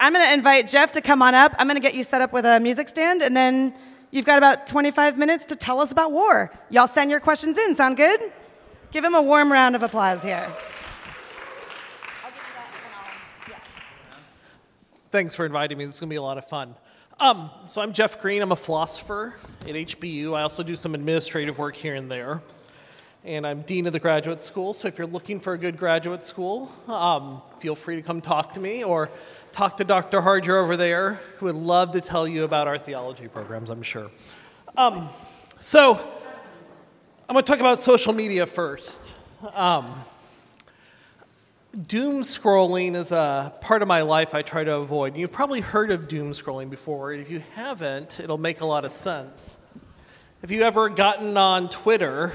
I'm going to invite Jeff to come on up. I'm going to get you set up with a music stand, and then you've got about 25 minutes to tell us about war. Y'all send your questions in. Sound good? Give him a warm round of applause here. Thanks for inviting me. This is going to be a lot of fun. Um, so, I'm Jeff Green. I'm a philosopher at HBU. I also do some administrative work here and there. And I'm Dean of the Graduate School. So, if you're looking for a good graduate school, um, feel free to come talk to me or talk to Dr. Harger over there, who would love to tell you about our theology programs, I'm sure. Um, so, I'm going to talk about social media first. Um, doom scrolling is a part of my life I try to avoid. You've probably heard of doom scrolling before. If you haven't, it'll make a lot of sense. If you ever gotten on Twitter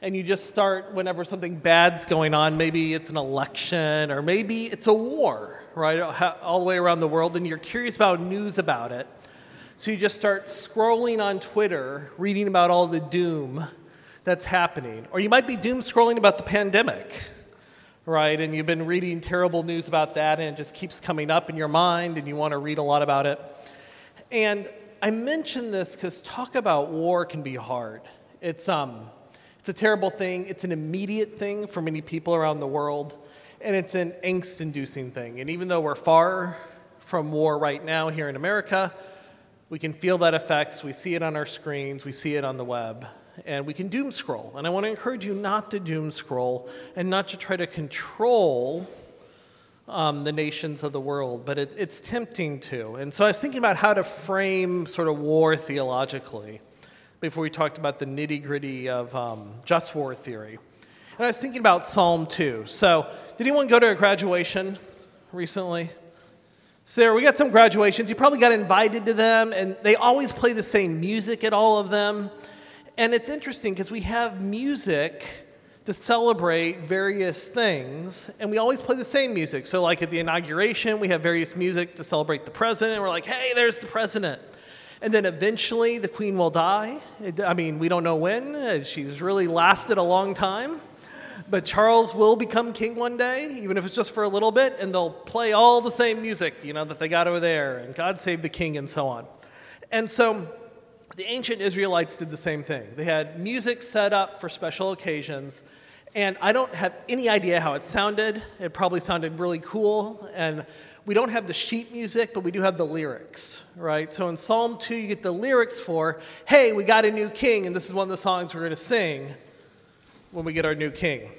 and you just start whenever something bad's going on, maybe it's an election or maybe it's a war, right, all the way around the world, and you're curious about news about it. So you just start scrolling on Twitter, reading about all the doom that's happening. Or you might be doom scrolling about the pandemic right? And you've been reading terrible news about that, and it just keeps coming up in your mind, and you want to read a lot about it. And I mention this because talk about war can be hard. It's, um, it's a terrible thing, it's an immediate thing for many people around the world, and it's an angst inducing thing. And even though we're far from war right now here in America, we can feel that effects. We see it on our screens, we see it on the web and we can doom scroll. And I want to encourage you not to doom scroll and not to try to control um, the nations of the world, but it, it's tempting to. And so I was thinking about how to frame sort of war theologically before we talked about the nitty gritty of um, just war theory. And I was thinking about Psalm 2. So, did anyone go to a graduation recently? There, we got some graduations. You probably got invited to them, and they always play the same music at all of them. And it's interesting because we have music to celebrate various things, and we always play the same music. So, like at the inauguration, we have various music to celebrate the president. and We're like, hey, there's the president. And then eventually the queen will die. I mean, we don't know when. She's really lasted a long time. But Charles will become king one day, even if it's just for a little bit, and they'll play all the same music, you know, that they got over there, and God save the king, and so on. And so the ancient Israelites did the same thing. They had music set up for special occasions, and I don't have any idea how it sounded. It probably sounded really cool, and we don't have the sheet music, but we do have the lyrics, right? So in Psalm 2, you get the lyrics for, hey, we got a new king, and this is one of the songs we're going to sing when we get our new king.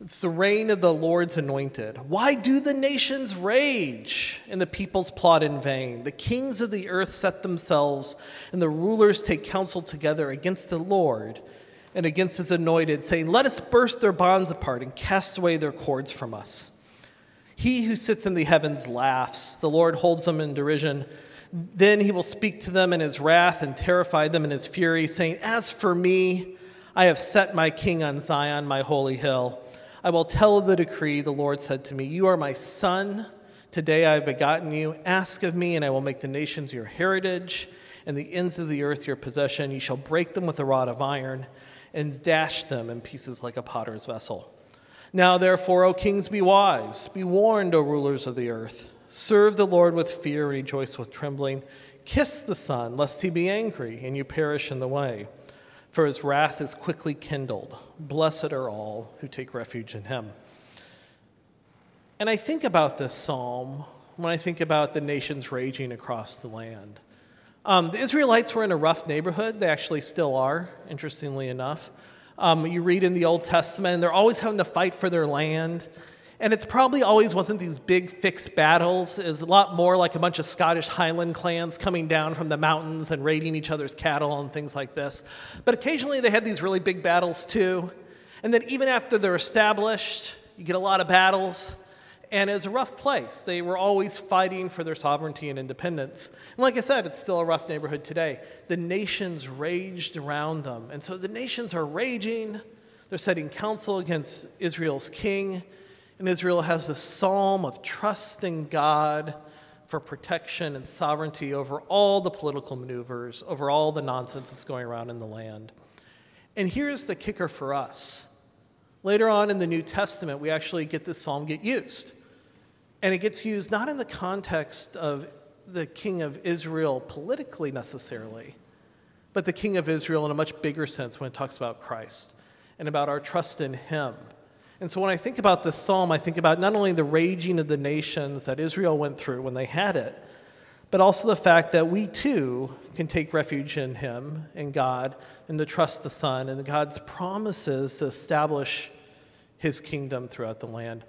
It's the reign of the Lord's anointed. Why do the nations rage and the peoples plot in vain? The kings of the earth set themselves, and the rulers take counsel together against the Lord and against his anointed, saying, Let us burst their bonds apart and cast away their cords from us. He who sits in the heavens laughs, the Lord holds them in derision. Then he will speak to them in his wrath and terrify them in his fury, saying, As for me, I have set my king on Zion, my holy hill. I will tell the decree. The Lord said to me, You are my son. Today I have begotten you. Ask of me, and I will make the nations your heritage and the ends of the earth your possession. You shall break them with a rod of iron and dash them in pieces like a potter's vessel. Now, therefore, O kings, be wise. Be warned, O rulers of the earth. Serve the Lord with fear rejoice with trembling. Kiss the Son, lest he be angry and you perish in the way for his wrath is quickly kindled. Blessed are all who take refuge in him. And I think about this psalm when I think about the nations raging across the land. Um, the Israelites were in a rough neighborhood. They actually still are, interestingly enough. Um, you read in the Old Testament, they're always having to fight for their land. And it's probably always wasn't these big fixed battles. It's a lot more like a bunch of Scottish Highland clans coming down from the mountains and raiding each other's cattle and things like this. But occasionally they had these really big battles too. And then even after they're established, you get a lot of battles. And it's a rough place. They were always fighting for their sovereignty and independence. And like I said, it's still a rough neighborhood today. The nations raged around them. And so the nations are raging. They're setting counsel against Israel's king. And Israel has the psalm of trusting God for protection and sovereignty over all the political maneuvers, over all the nonsense that's going around in the land. And here's the kicker for us. Later on in the New Testament, we actually get this psalm get used. And it gets used not in the context of the king of Israel politically necessarily, but the king of Israel in a much bigger sense when it talks about Christ and about our trust in him. And so when I think about this psalm, I think about not only the raging of the nations that Israel went through when they had it, but also the fact that we too can take refuge in him, in God, and to trust the Son, and God's promises to establish his kingdom throughout the land.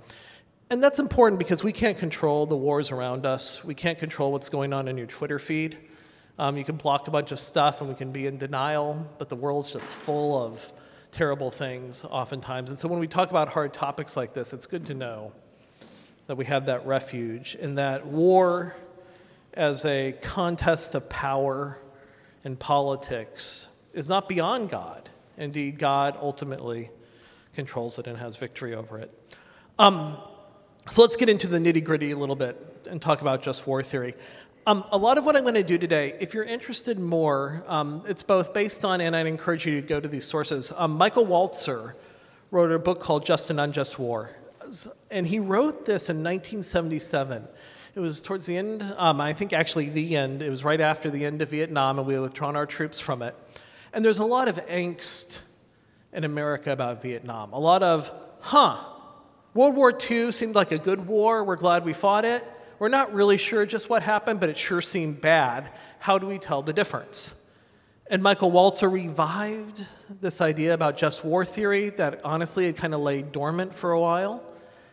And that's important because we can't control the wars around us. We can't control what's going on in your Twitter feed. Um, you can block a bunch of stuff and we can be in denial, but the world's just full of terrible things oftentimes. And so when we talk about hard topics like this, it's good to know that we have that refuge and that war as a contest of power and politics is not beyond God. Indeed, God ultimately controls it and has victory over it. Um, so let's get into the nitty gritty a little bit and talk about just war theory. Um, a lot of what I'm going to do today, if you're interested more, um, it's both based on, and I'd encourage you to go to these sources. Um, Michael Walzer wrote a book called Just and Unjust War. And he wrote this in 1977. It was towards the end, um, I think actually the end, it was right after the end of Vietnam, and we had withdrawn our troops from it. And there's a lot of angst in America about Vietnam. A lot of, huh, World War II seemed like a good war. We're glad we fought it. We're not really sure just what happened, but it sure seemed bad. How do we tell the difference? And Michael Walzer revived this idea about just war theory that honestly had kind of laid dormant for a while.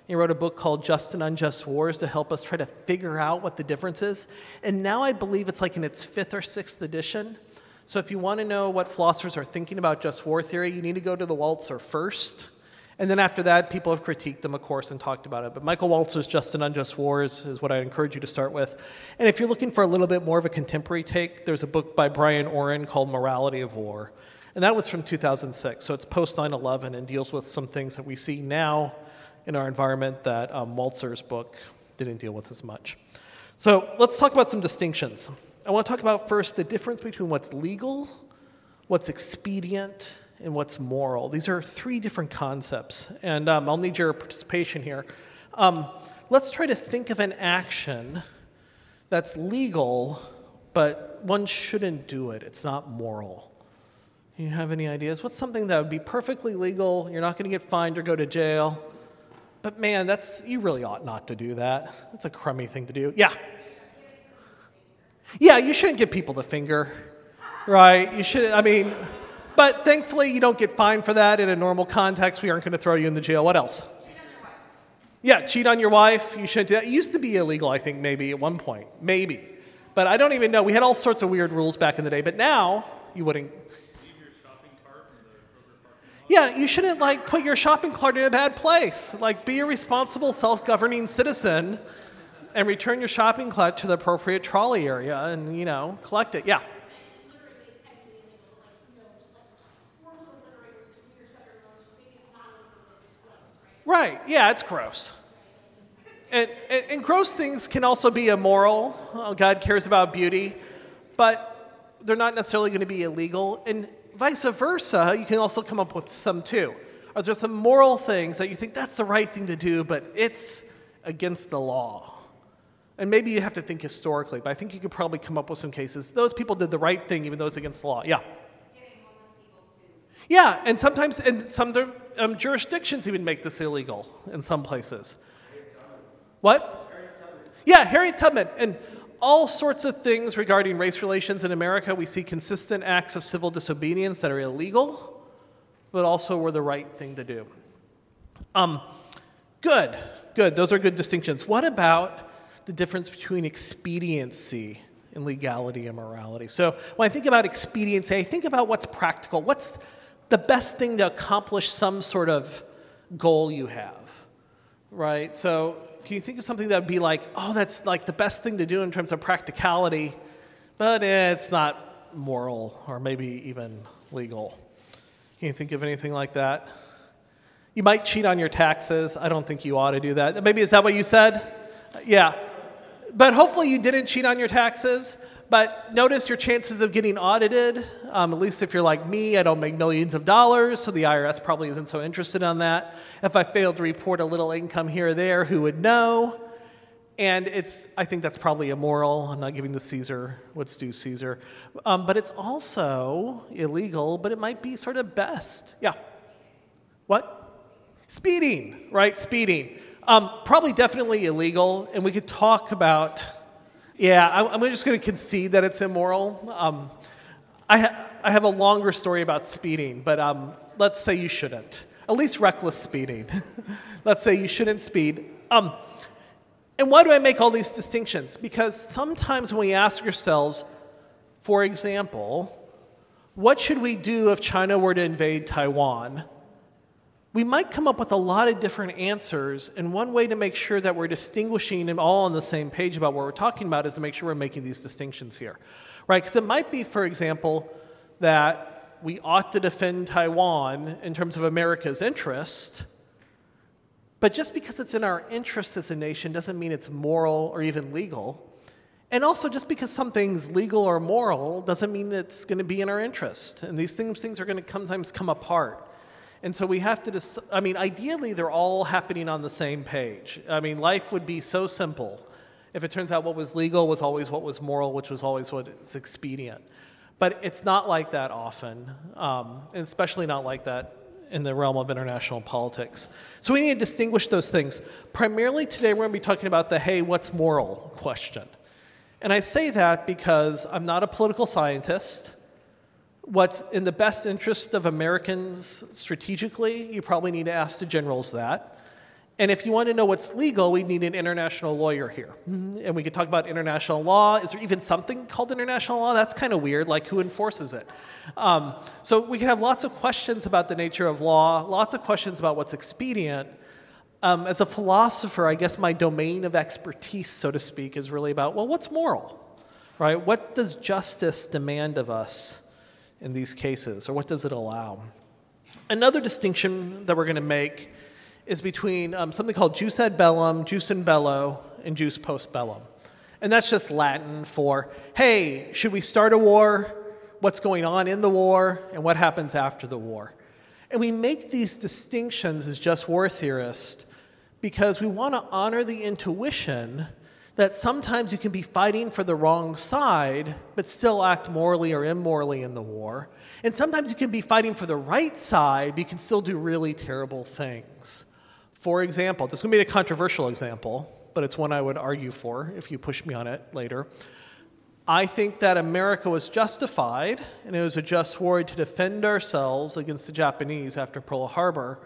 He wrote a book called Just and Unjust Wars to help us try to figure out what the difference is. And now I believe it's like in its fifth or sixth edition. So if you want to know what philosophers are thinking about just war theory, you need to go to the Walzer first and then after that, people have critiqued them, of course, and talked about it. But Michael Walzer's Just and Unjust Wars is what I encourage you to start with. And if you're looking for a little bit more of a contemporary take, there's a book by Brian Orend called Morality of War. And that was from 2006. So it's post 9 11 and deals with some things that we see now in our environment that um, Walzer's book didn't deal with as much. So let's talk about some distinctions. I want to talk about first the difference between what's legal, what's expedient, and what's moral. These are three different concepts, and um, I'll need your participation here. Um, let's try to think of an action that's legal, but one shouldn't do it. It's not moral. You have any ideas? What's something that would be perfectly legal? You're not going to get fined or go to jail. But man, that's you really ought not to do that. That's a crummy thing to do. Yeah. Yeah, you shouldn't give people the finger. Right? You should I mean but thankfully, you don't get fined for that in a normal context. We aren't going to throw you in the jail. What else? Yeah, cheat on your wife. You shouldn't do that. It used to be illegal, I think, maybe at one point. Maybe. But I don't even know. We had all sorts of weird rules back in the day. But now, you wouldn't. Yeah, you shouldn't like put your shopping cart in a bad place. Like be a responsible, self-governing citizen and return your shopping cart to the appropriate trolley area and, you know, collect it. Yeah. Right, yeah, it's gross. And, and, and, gross things can also be immoral. Oh, God cares about beauty, but they're not necessarily going to be illegal. And vice versa, you can also come up with some too. Are there some moral things that you think that's the right thing to do, but it's against the law? And maybe you have to think historically, but I think you could probably come up with some cases. Those people did the right thing, even though it's against the law. Yeah. Yeah, and sometimes, and some um, jurisdictions even make this illegal in some places. What? Yeah, Harriet Tubman. And all sorts of things regarding race relations in America. We see consistent acts of civil disobedience that are illegal, but also were the right thing to do. Um, good, good. Those are good distinctions. What about the difference between expediency and legality and morality? So when I think about expediency, I think about what's practical. What's the best thing to accomplish some sort of goal you have, right? So, can you think of something that would be like, oh, that's like the best thing to do in terms of practicality, but it's not moral or maybe even legal? Can you think of anything like that? You might cheat on your taxes. I don't think you ought to do that. Maybe is that what you said? Yeah. But hopefully you didn't cheat on your taxes. But notice your chances of getting audited, um, at least if you're like me, I don't make millions of dollars, so the IRS probably isn't so interested on that. If I failed to report a little income here or there, who would know? And it's, I think that's probably immoral. I'm not giving the Caesar what's due Caesar. Um, but it's also illegal, but it might be sort of best. Yeah. What? Speeding, right? Speeding. Um, probably definitely illegal. And we could talk about, yeah, I'm, just going to concede that it's immoral. Um, I, ha- I have a longer story about speeding, but um, let's say you shouldn't. At least reckless speeding. let's say you shouldn't speed. Um, and why do I make all these distinctions? Because sometimes when we ask ourselves, for example, what should we do if China were to invade Taiwan? We might come up with a lot of different answers, and one way to make sure that we're distinguishing them all on the same page about what we're talking about is to make sure we're making these distinctions here, right? Because it might be, for example, that we ought to defend Taiwan in terms of America's interest, but just because it's in our interest as a nation doesn't mean it's moral or even legal. And also, just because something's legal or moral doesn't mean it's going to be in our interest. And these things, things are going to sometimes come apart. And so we have to, I mean, ideally, they're all happening on the same page. I mean, life would be so simple if it turns out what was legal was always what was moral, which was always what is expedient. But it's not like that often, um, and especially not like that in the realm of international politics. So we need to distinguish those things. Primarily today, we're going to be talking about the hey, what's moral question. And I say that because I'm not a political scientist. What's in the best interest of Americans strategically, you probably need to ask the generals that. And if you want to know what's legal, we need an international lawyer here. And we could talk about international law. Is there even something called international law? That's kind of weird. Like, who enforces it? Um, so we can have lots of questions about the nature of law, lots of questions about what's expedient. Um, as a philosopher, I guess my domain of expertise, so to speak, is really about well, what's moral? Right? What does justice demand of us in these cases, or what does it allow? Another distinction that we're going to make is between um, something called jus ad bellum, jus in bello, and jus post bellum. And that's just Latin for, hey, should we start a war? what's going on in the war and what happens after the war. And we make these distinctions as just war theorists because we want to honor the intuition that sometimes you can be fighting for the wrong side, but still act morally or immorally in the war. And sometimes you can be fighting for the right side, but you can still do really terrible things. For example, this is going to be a controversial example, but it's one I would argue for if you push me on it later. I think that America was justified, and it was a just war to defend ourselves against the Japanese after Pearl Harbor.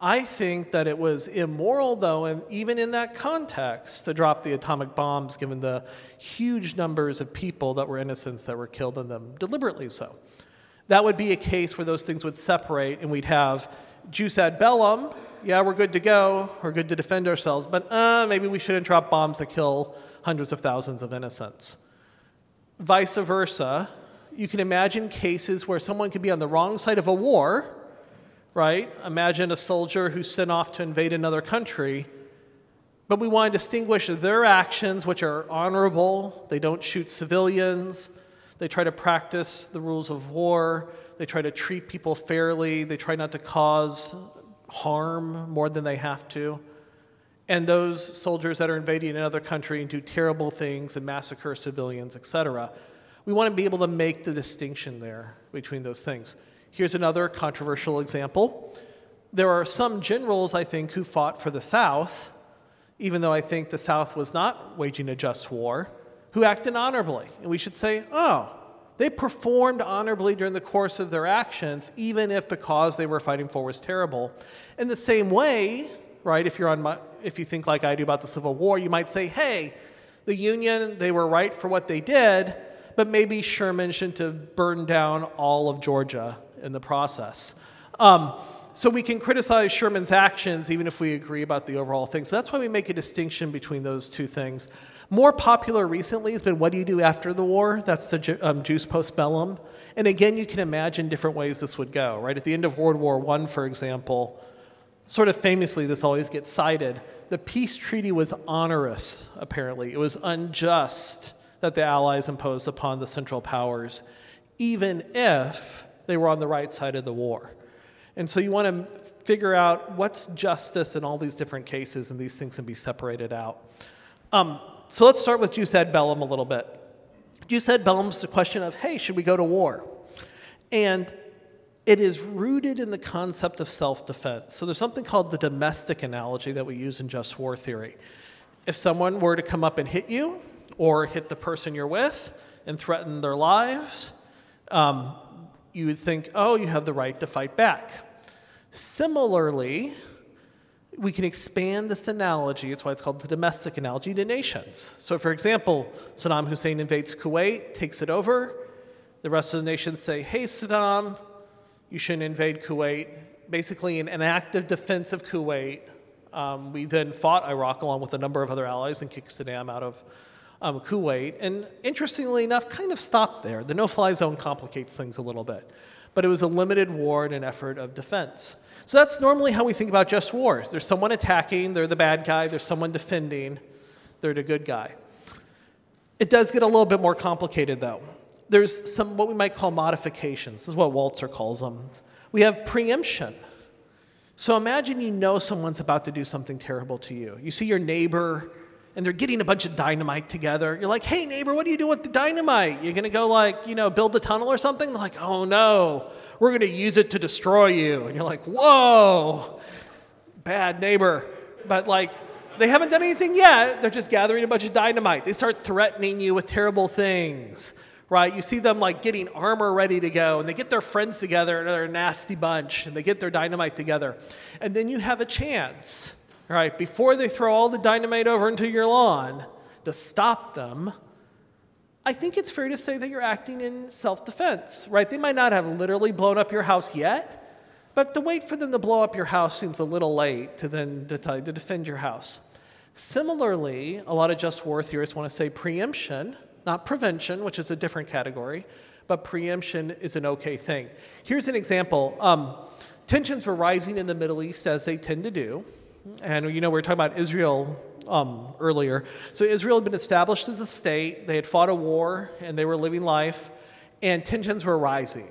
I think that it was immoral, though, and even in that context, to drop the atomic bombs given the huge numbers of people that were innocents that were killed in them, deliberately so. That would be a case where those things would separate, and we'd have jus ad bellum. Yeah, we're good to go. We're good to defend ourselves, but uh, maybe we shouldn't drop bombs that kill hundreds of thousands of innocents. Vice versa, you can imagine cases where someone could be on the wrong side of a war, right? Imagine a soldier who's sent off to invade another country, but we want to distinguish their actions, which are honorable. They don't shoot civilians, they try to practice the rules of war, they try to treat people fairly, they try not to cause harm more than they have to and those soldiers that are invading another country and do terrible things and massacre civilians, etc. We want to be able to make the distinction there between those things. Here's another controversial example. There are some generals, I think, who fought for the South, even though I think the South was not waging a just war, who acted honorably. And we should say, oh, they performed honorably during the course of their actions, even if the cause they were fighting for was terrible. In the same way, right? If you're on my, if you think like I do about the Civil War, you might say, hey, the Union, they were right for what they did, but maybe Sherman shouldn't have burned down all of Georgia in the process. Um, so we can criticize Sherman's actions even if we agree about the overall thing. So that's why we make a distinction between those two things. More popular recently has been what do you do after the war? That's the um, jus post bellum. And again, you can imagine different ways this would go, right? At the end of World War I, for example, Sort of famously, this always gets cited. The peace treaty was onerous, apparently. It was unjust that the Allies imposed upon the Central Powers, even if they were on the right side of the war. And so you want to figure out what's justice in all these different cases, and these things can be separated out. Um, so let's start with Jus ad bellum a little bit. Jus ad bellum is the question of, hey, should we go to war? And it is rooted in the concept of self defense. So there's something called the domestic analogy that we use in just war theory. If someone were to come up and hit you, or hit the person you're with and threaten their lives, um, you would think, oh, you have the right to fight back. Similarly, we can expand this analogy, it's why it's called the domestic analogy, to nations. So, for example, Saddam Hussein invades Kuwait, takes it over. The rest of the nations say, hey, Saddam, you shouldn't invade Kuwait. Basically, in an active defense of Kuwait, um, we then fought Iraq along with a number of other allies and kicked Saddam out of um, Kuwait. And interestingly enough, kind of stopped there. The no fly zone complicates things a little bit. But it was a limited war and an effort of defense. So that's normally how we think about just wars. There's someone attacking, they're the bad guy, there's someone defending, they're the good guy. It does get a little bit more complicated though. There's some what we might call modifications. This is what Walzer calls them. We have preemption. So imagine you know someone's about to do something terrible to you. You see your neighbor and they're getting a bunch of dynamite together. You're like, hey, neighbor, what are you doing with the dynamite? You're going to go, like, you know, build a tunnel or something? They're like, oh, no, we're going to use it to destroy you. And you're like, whoa, bad neighbor. But, like, they haven't done anything yet. They're just gathering a bunch of dynamite. They start threatening you with terrible things, right? You see them, like, getting armor ready to go, and they get their friends together, and they're a nasty bunch, and they get their dynamite together. And then you have a chance right, before they throw all the dynamite over into your lawn to stop them, I think it's fair to say that you're acting in self defense, right? They might not have literally blown up your house yet, but to wait for them to blow up your house seems a little late to then to defend your house. Similarly, a lot of just war theorists want to say preemption, not prevention, which is a different category, but preemption is an okay thing. Here's an example um, tensions were rising in the Middle East, as they tend to do. And you know, we were talking about Israel um, earlier. So Israel had been established as a state, they had fought a war, and they were living life, and tensions were rising.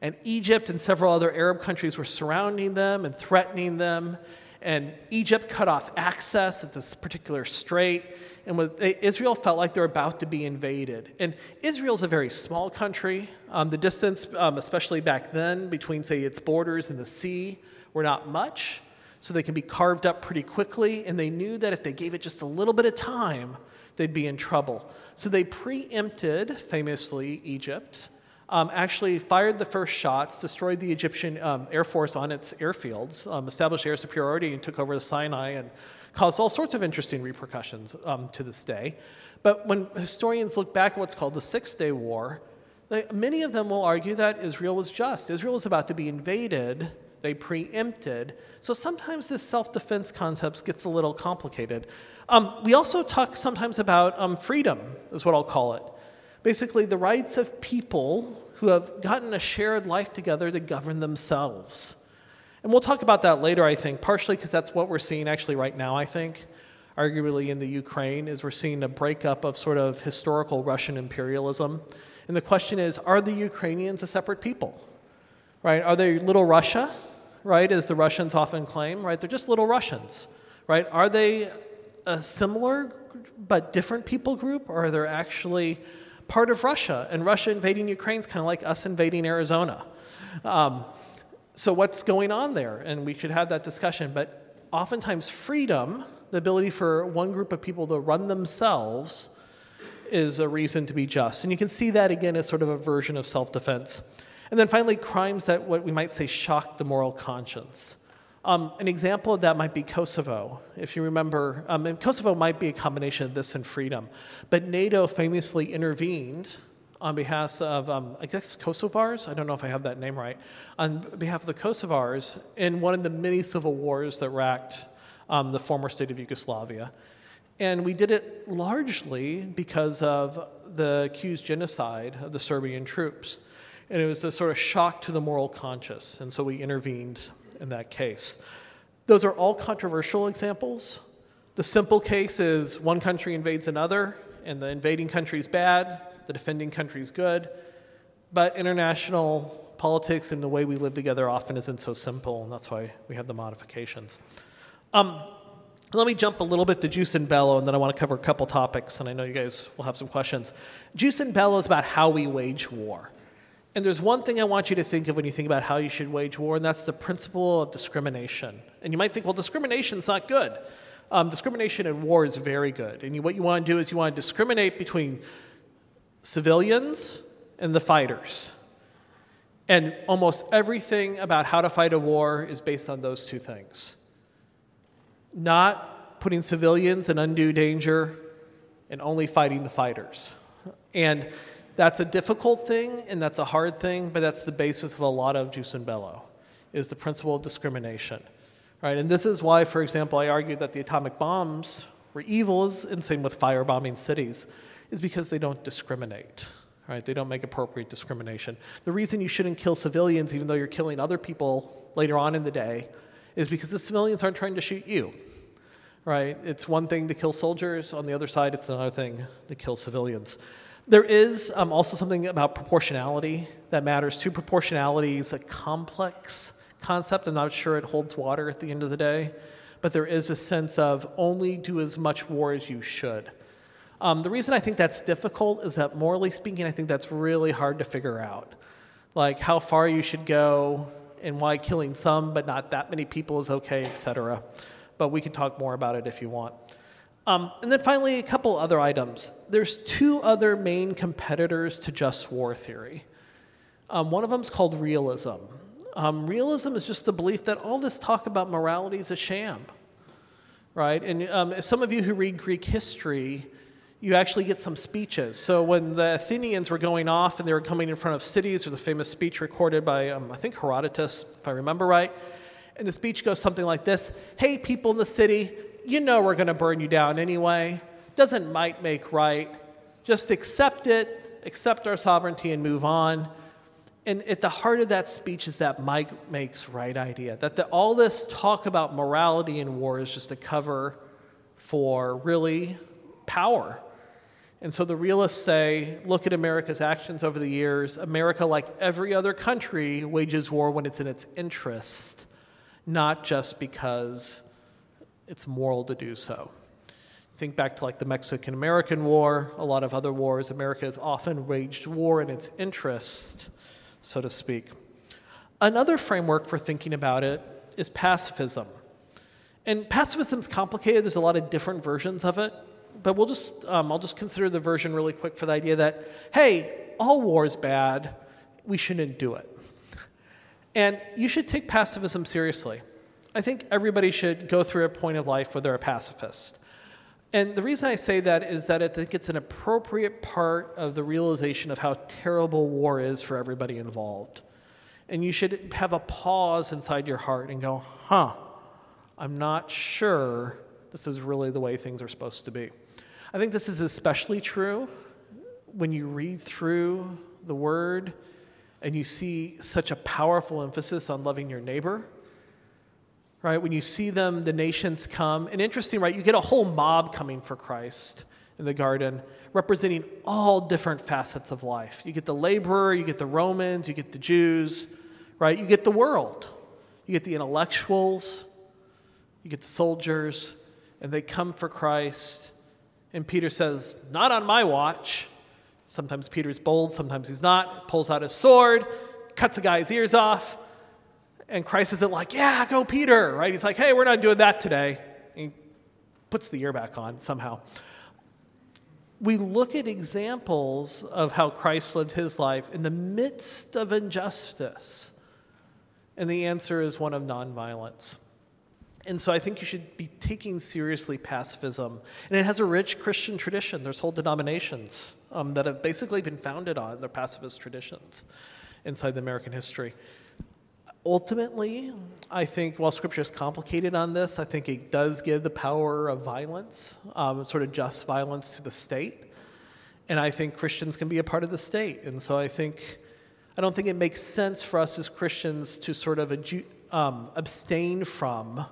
And Egypt and several other Arab countries were surrounding them and threatening them. And Egypt cut off access at this particular strait. And with, Israel felt like they're about to be invaded. And Israel's a very small country. Um, the distance, um, especially back then, between, say, its borders and the sea, were not much so they can be carved up pretty quickly, and they knew that if they gave it just a little bit of time, they'd be in trouble. So they preempted, famously, Egypt, um, actually fired the first shots, destroyed the Egyptian um, Air Force on its airfields, um, established air superiority, and took over the Sinai, and caused all sorts of interesting repercussions um, to this day. But when historians look back at what's called the Six Day War, they, many of them will argue that Israel was just. Israel was about to be invaded they preempted. So sometimes this self defense concept gets a little complicated. Um, we also talk sometimes about um, freedom, is what I'll call it. Basically, the rights of people who have gotten a shared life together to govern themselves. And we'll talk about that later, I think, partially because that's what we're seeing actually right now, I think, arguably in the Ukraine, is we're seeing a breakup of sort of historical Russian imperialism. And the question is are the Ukrainians a separate people? Right? Are they little Russia? Right, as the Russians often claim, right? They're just little Russians, right? Are they a similar but different people group, or are they actually part of Russia? And Russia invading Ukraine is kind of like us invading Arizona. Um, so, what's going on there? And we should have that discussion. But oftentimes, freedom, the ability for one group of people to run themselves, is a reason to be just. And you can see that again as sort of a version of self defense. And then finally, crimes that what we might say shock the moral conscience. Um, an example of that might be Kosovo. If you remember, um, Kosovo might be a combination of this and freedom. But NATO famously intervened on behalf of, um, I guess, Kosovars. I don't know if I have that name right. On behalf of the Kosovars in one of the many civil wars that racked um, the former state of Yugoslavia. And we did it largely because of the accused genocide of the Serbian troops. And it was a sort of shock to the moral conscience. And so we intervened in that case. Those are all controversial examples. The simple case is one country invades another, and the invading country is bad, the defending country is good. But international politics and the way we live together often isn't so simple, and that's why we have the modifications. Um, Let me jump a little bit to Jus in Bello, and then I want to cover a couple topics, and I know you guys will have some questions. Jus in Bello is about how we wage war. And there's one thing I want you to think of when you think about how you should wage war, and that's the principle of discrimination. And you might think, well, discrimination is not good. Um, discrimination in war is very good. And you, what you want to do is you want to discriminate between civilians and the fighters. And almost everything about how to fight a war is based on those two things not putting civilians in undue danger and only fighting the fighters. And that's a difficult thing and that's a hard thing, but that's the basis of a lot of Jus in Bello, is the principle of discrimination. Right? And this is why, for example, I argued that the atomic bombs were evil, and same with firebombing cities, is because they don't discriminate. Right? They don't make appropriate discrimination. The reason you shouldn't kill civilians, even though you're killing other people later on in the day, is because the civilians aren't trying to shoot you. Right? It's one thing to kill soldiers, on the other side, it's another thing to kill civilians. There is um, also something about proportionality that matters too. Proportionality is a complex concept. I'm not sure it holds water at the end of the day, but there is a sense of only do as much war as you should. Um, the reason I think that's difficult is that, morally speaking, I think that's really hard to figure out. Like how far you should go and why killing some but not that many people is okay, etc. But we can talk more about it if you want. Um, and then finally, a couple other items. There's two other main competitors to just war theory. Um, one of them is called realism. Um, realism is just the belief that all this talk about morality is a sham, right? And um, some of you who read Greek history, you actually get some speeches. So when the Athenians were going off and they were coming in front of cities, there's a famous speech recorded by, um, I think, Herodotus, if I remember right. And the speech goes something like this Hey, people in the city, you know we're going to burn you down anyway. Doesn't might make right. Just accept it, accept our sovereignty, and move on. And at the heart of that speech is that might makes right idea. That the, all this talk about morality in war is just a cover for really power. And so the realists say look at America's actions over the years. America, like every other country, wages war when it's in its interest, not just because it's moral to do so. Think back to like the Mexican American War, a lot of other wars. America has often waged war in its interest, so to speak. Another framework for thinking about it is pacifism. And pacifism is complicated, there's a lot of different versions of it, but we'll just, um, I'll just consider the version really quick for the idea that, hey, all war is bad, we shouldn't do it. And you should take pacifism seriously. I think everybody should go through a point of life where they're a pacifist. And the reason I say that is that I think it's an appropriate part of the realization of how terrible war is for everybody involved. And you should have a pause inside your heart and go, huh, I'm not sure this is really the way things are supposed to be. I think this is especially true when you read through the word and you see such a powerful emphasis on loving your neighbor right? When you see them, the nations come. And interesting, right? You get a whole mob coming for Christ in the garden, representing all different facets of life. You get the laborer, you get the Romans, you get the Jews, right? You get the world. You get the intellectuals, you get the soldiers, and they come for Christ. And Peter says, Not on my watch. Sometimes Peter's bold, sometimes he's not. Pulls out his sword, cuts a guy's ears off, and Christ isn't like, yeah, go Peter, right? He's like, hey, we're not doing that today. And he puts the ear back on somehow. We look at examples of how Christ lived his life in the midst of injustice. And the answer is one of nonviolence. And so I think you should be taking seriously pacifism. And it has a rich Christian tradition. There's whole denominations um, that have basically been founded on their pacifist traditions inside the American history. Ultimately, I think while Scripture is complicated on this, I think it does give the power of violence, um, sort of just violence to the state. And I think Christians can be a part of the state. And so I think, I don't think it makes sense for us as Christians to sort of um, abstain from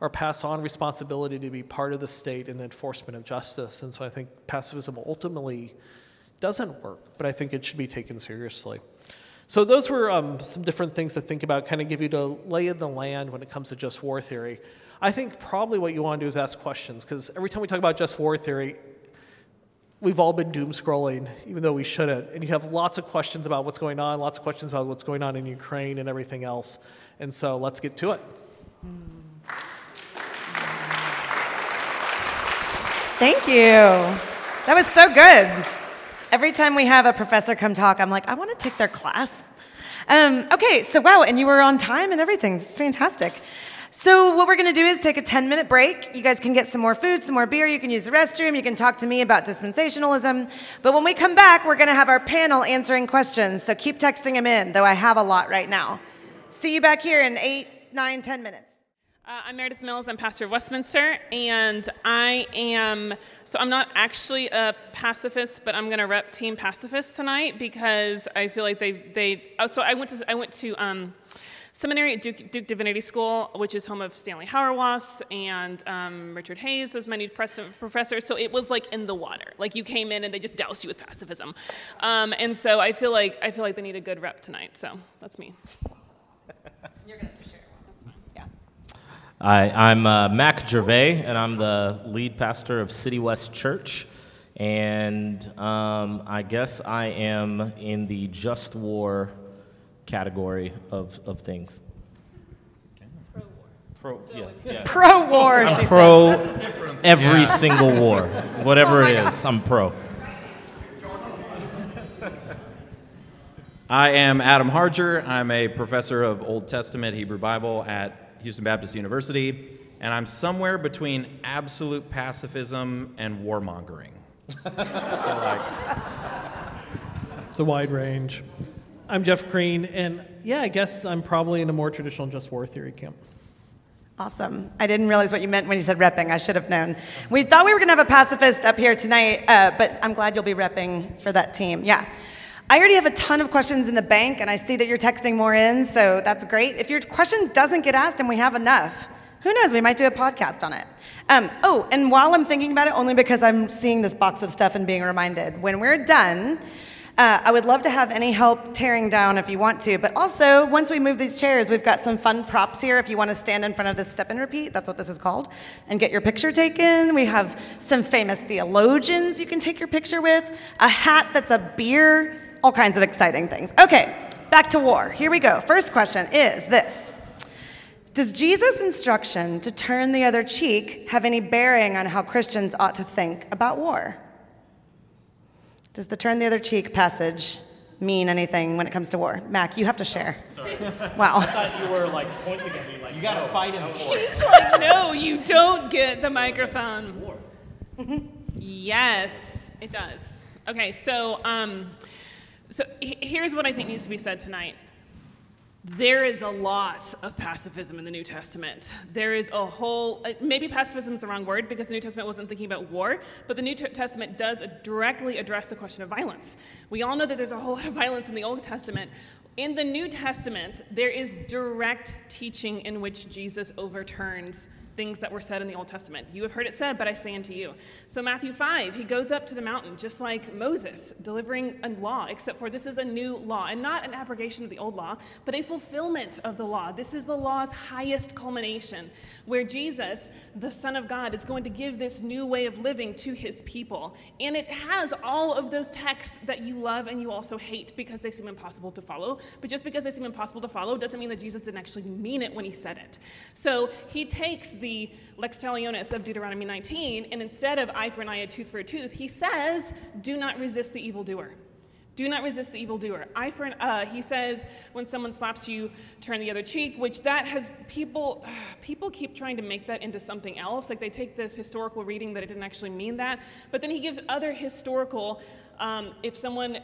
or pass on responsibility to be part of the state in the enforcement of justice. And so I think pacifism ultimately doesn't work, but I think it should be taken seriously. So those were um, some different things to think about, kind of give you the lay of the land when it comes to just war theory. I think probably what you want to do is ask questions because every time we talk about just war theory, we've all been doom scrolling, even though we shouldn't. And you have lots of questions about what's going on, lots of questions about what's going on in Ukraine and everything else. And so let's get to it. Thank you. That was so good. Every time we have a professor come talk, I'm like, I want to take their class. Um, okay, so wow, and you were on time and everything. It's fantastic. So, what we're going to do is take a 10 minute break. You guys can get some more food, some more beer. You can use the restroom. You can talk to me about dispensationalism. But when we come back, we're going to have our panel answering questions. So, keep texting them in, though I have a lot right now. See you back here in eight, nine, ten minutes. Uh, I'm Meredith Mills. I'm pastor of Westminster, and I am so I'm not actually a pacifist, but I'm going to rep Team Pacifist tonight because I feel like they they. Oh, so I went to I went to um, seminary at Duke, Duke, Divinity School, which is home of Stanley Hauerwas, and um, Richard Hays was my new professor. So it was like in the water. Like you came in and they just doused you with pacifism, um, and so I feel like I feel like they need a good rep tonight. So that's me. You're going to share. Hi, I'm uh, Mac Gervais, and I'm the lead pastor of City West Church. And um, I guess I am in the just war category of, of things. Pro war. Pro, yeah, yeah. Pro war, I'm pro every yeah. single war. Whatever oh it is, I'm pro. I am Adam Harger. I'm a professor of Old Testament Hebrew Bible at Houston Baptist University, and I'm somewhere between absolute pacifism and warmongering. so, like, it's a wide range. I'm Jeff Green, and yeah, I guess I'm probably in a more traditional just war theory camp. Awesome. I didn't realize what you meant when you said repping. I should have known. We thought we were going to have a pacifist up here tonight, uh, but I'm glad you'll be repping for that team. Yeah. I already have a ton of questions in the bank, and I see that you're texting more in, so that's great. If your question doesn't get asked and we have enough, who knows? We might do a podcast on it. Um, oh, and while I'm thinking about it, only because I'm seeing this box of stuff and being reminded, when we're done, uh, I would love to have any help tearing down if you want to. But also, once we move these chairs, we've got some fun props here if you want to stand in front of this step and repeat. That's what this is called. And get your picture taken. We have some famous theologians you can take your picture with, a hat that's a beer all kinds of exciting things. Okay, back to war. Here we go. First question is this Does Jesus' instruction to turn the other cheek have any bearing on how Christians ought to think about war? Does the turn the other cheek passage mean anything when it comes to war? Mac, you have to share. Sorry. Wow. I thought you were like pointing at me like you gotta no, fight in war. He's like, no, you don't get the microphone. War. yes, it does. Okay, so um, so here's what I think needs to be said tonight. There is a lot of pacifism in the New Testament. There is a whole, uh, maybe pacifism is the wrong word because the New Testament wasn't thinking about war, but the New Testament does directly address the question of violence. We all know that there's a whole lot of violence in the Old Testament. In the New Testament, there is direct teaching in which Jesus overturns things that were said in the Old Testament. You have heard it said, but I say unto you. So, Matthew 5, he goes up to the mountain just like Moses, delivering a law, except for this is a new law, and not an abrogation of the old law, but a fulfillment of the law. This is the law's highest culmination, where Jesus, the Son of God, is going to give this new way of living to his people. And it has all of those texts that you love and you also hate because they seem impossible to follow. But just because they seem impossible to follow doesn't mean that Jesus didn't actually mean it when he said it. So, he takes the the lex talionis of Deuteronomy 19, and instead of eye for an eye, a tooth for a tooth, he says, do not resist the evildoer. Do not resist the evildoer. Eye for an uh, he says when someone slaps you, turn the other cheek, which that has people uh, people keep trying to make that into something else. Like they take this historical reading that it didn't actually mean that. But then he gives other historical um, if someone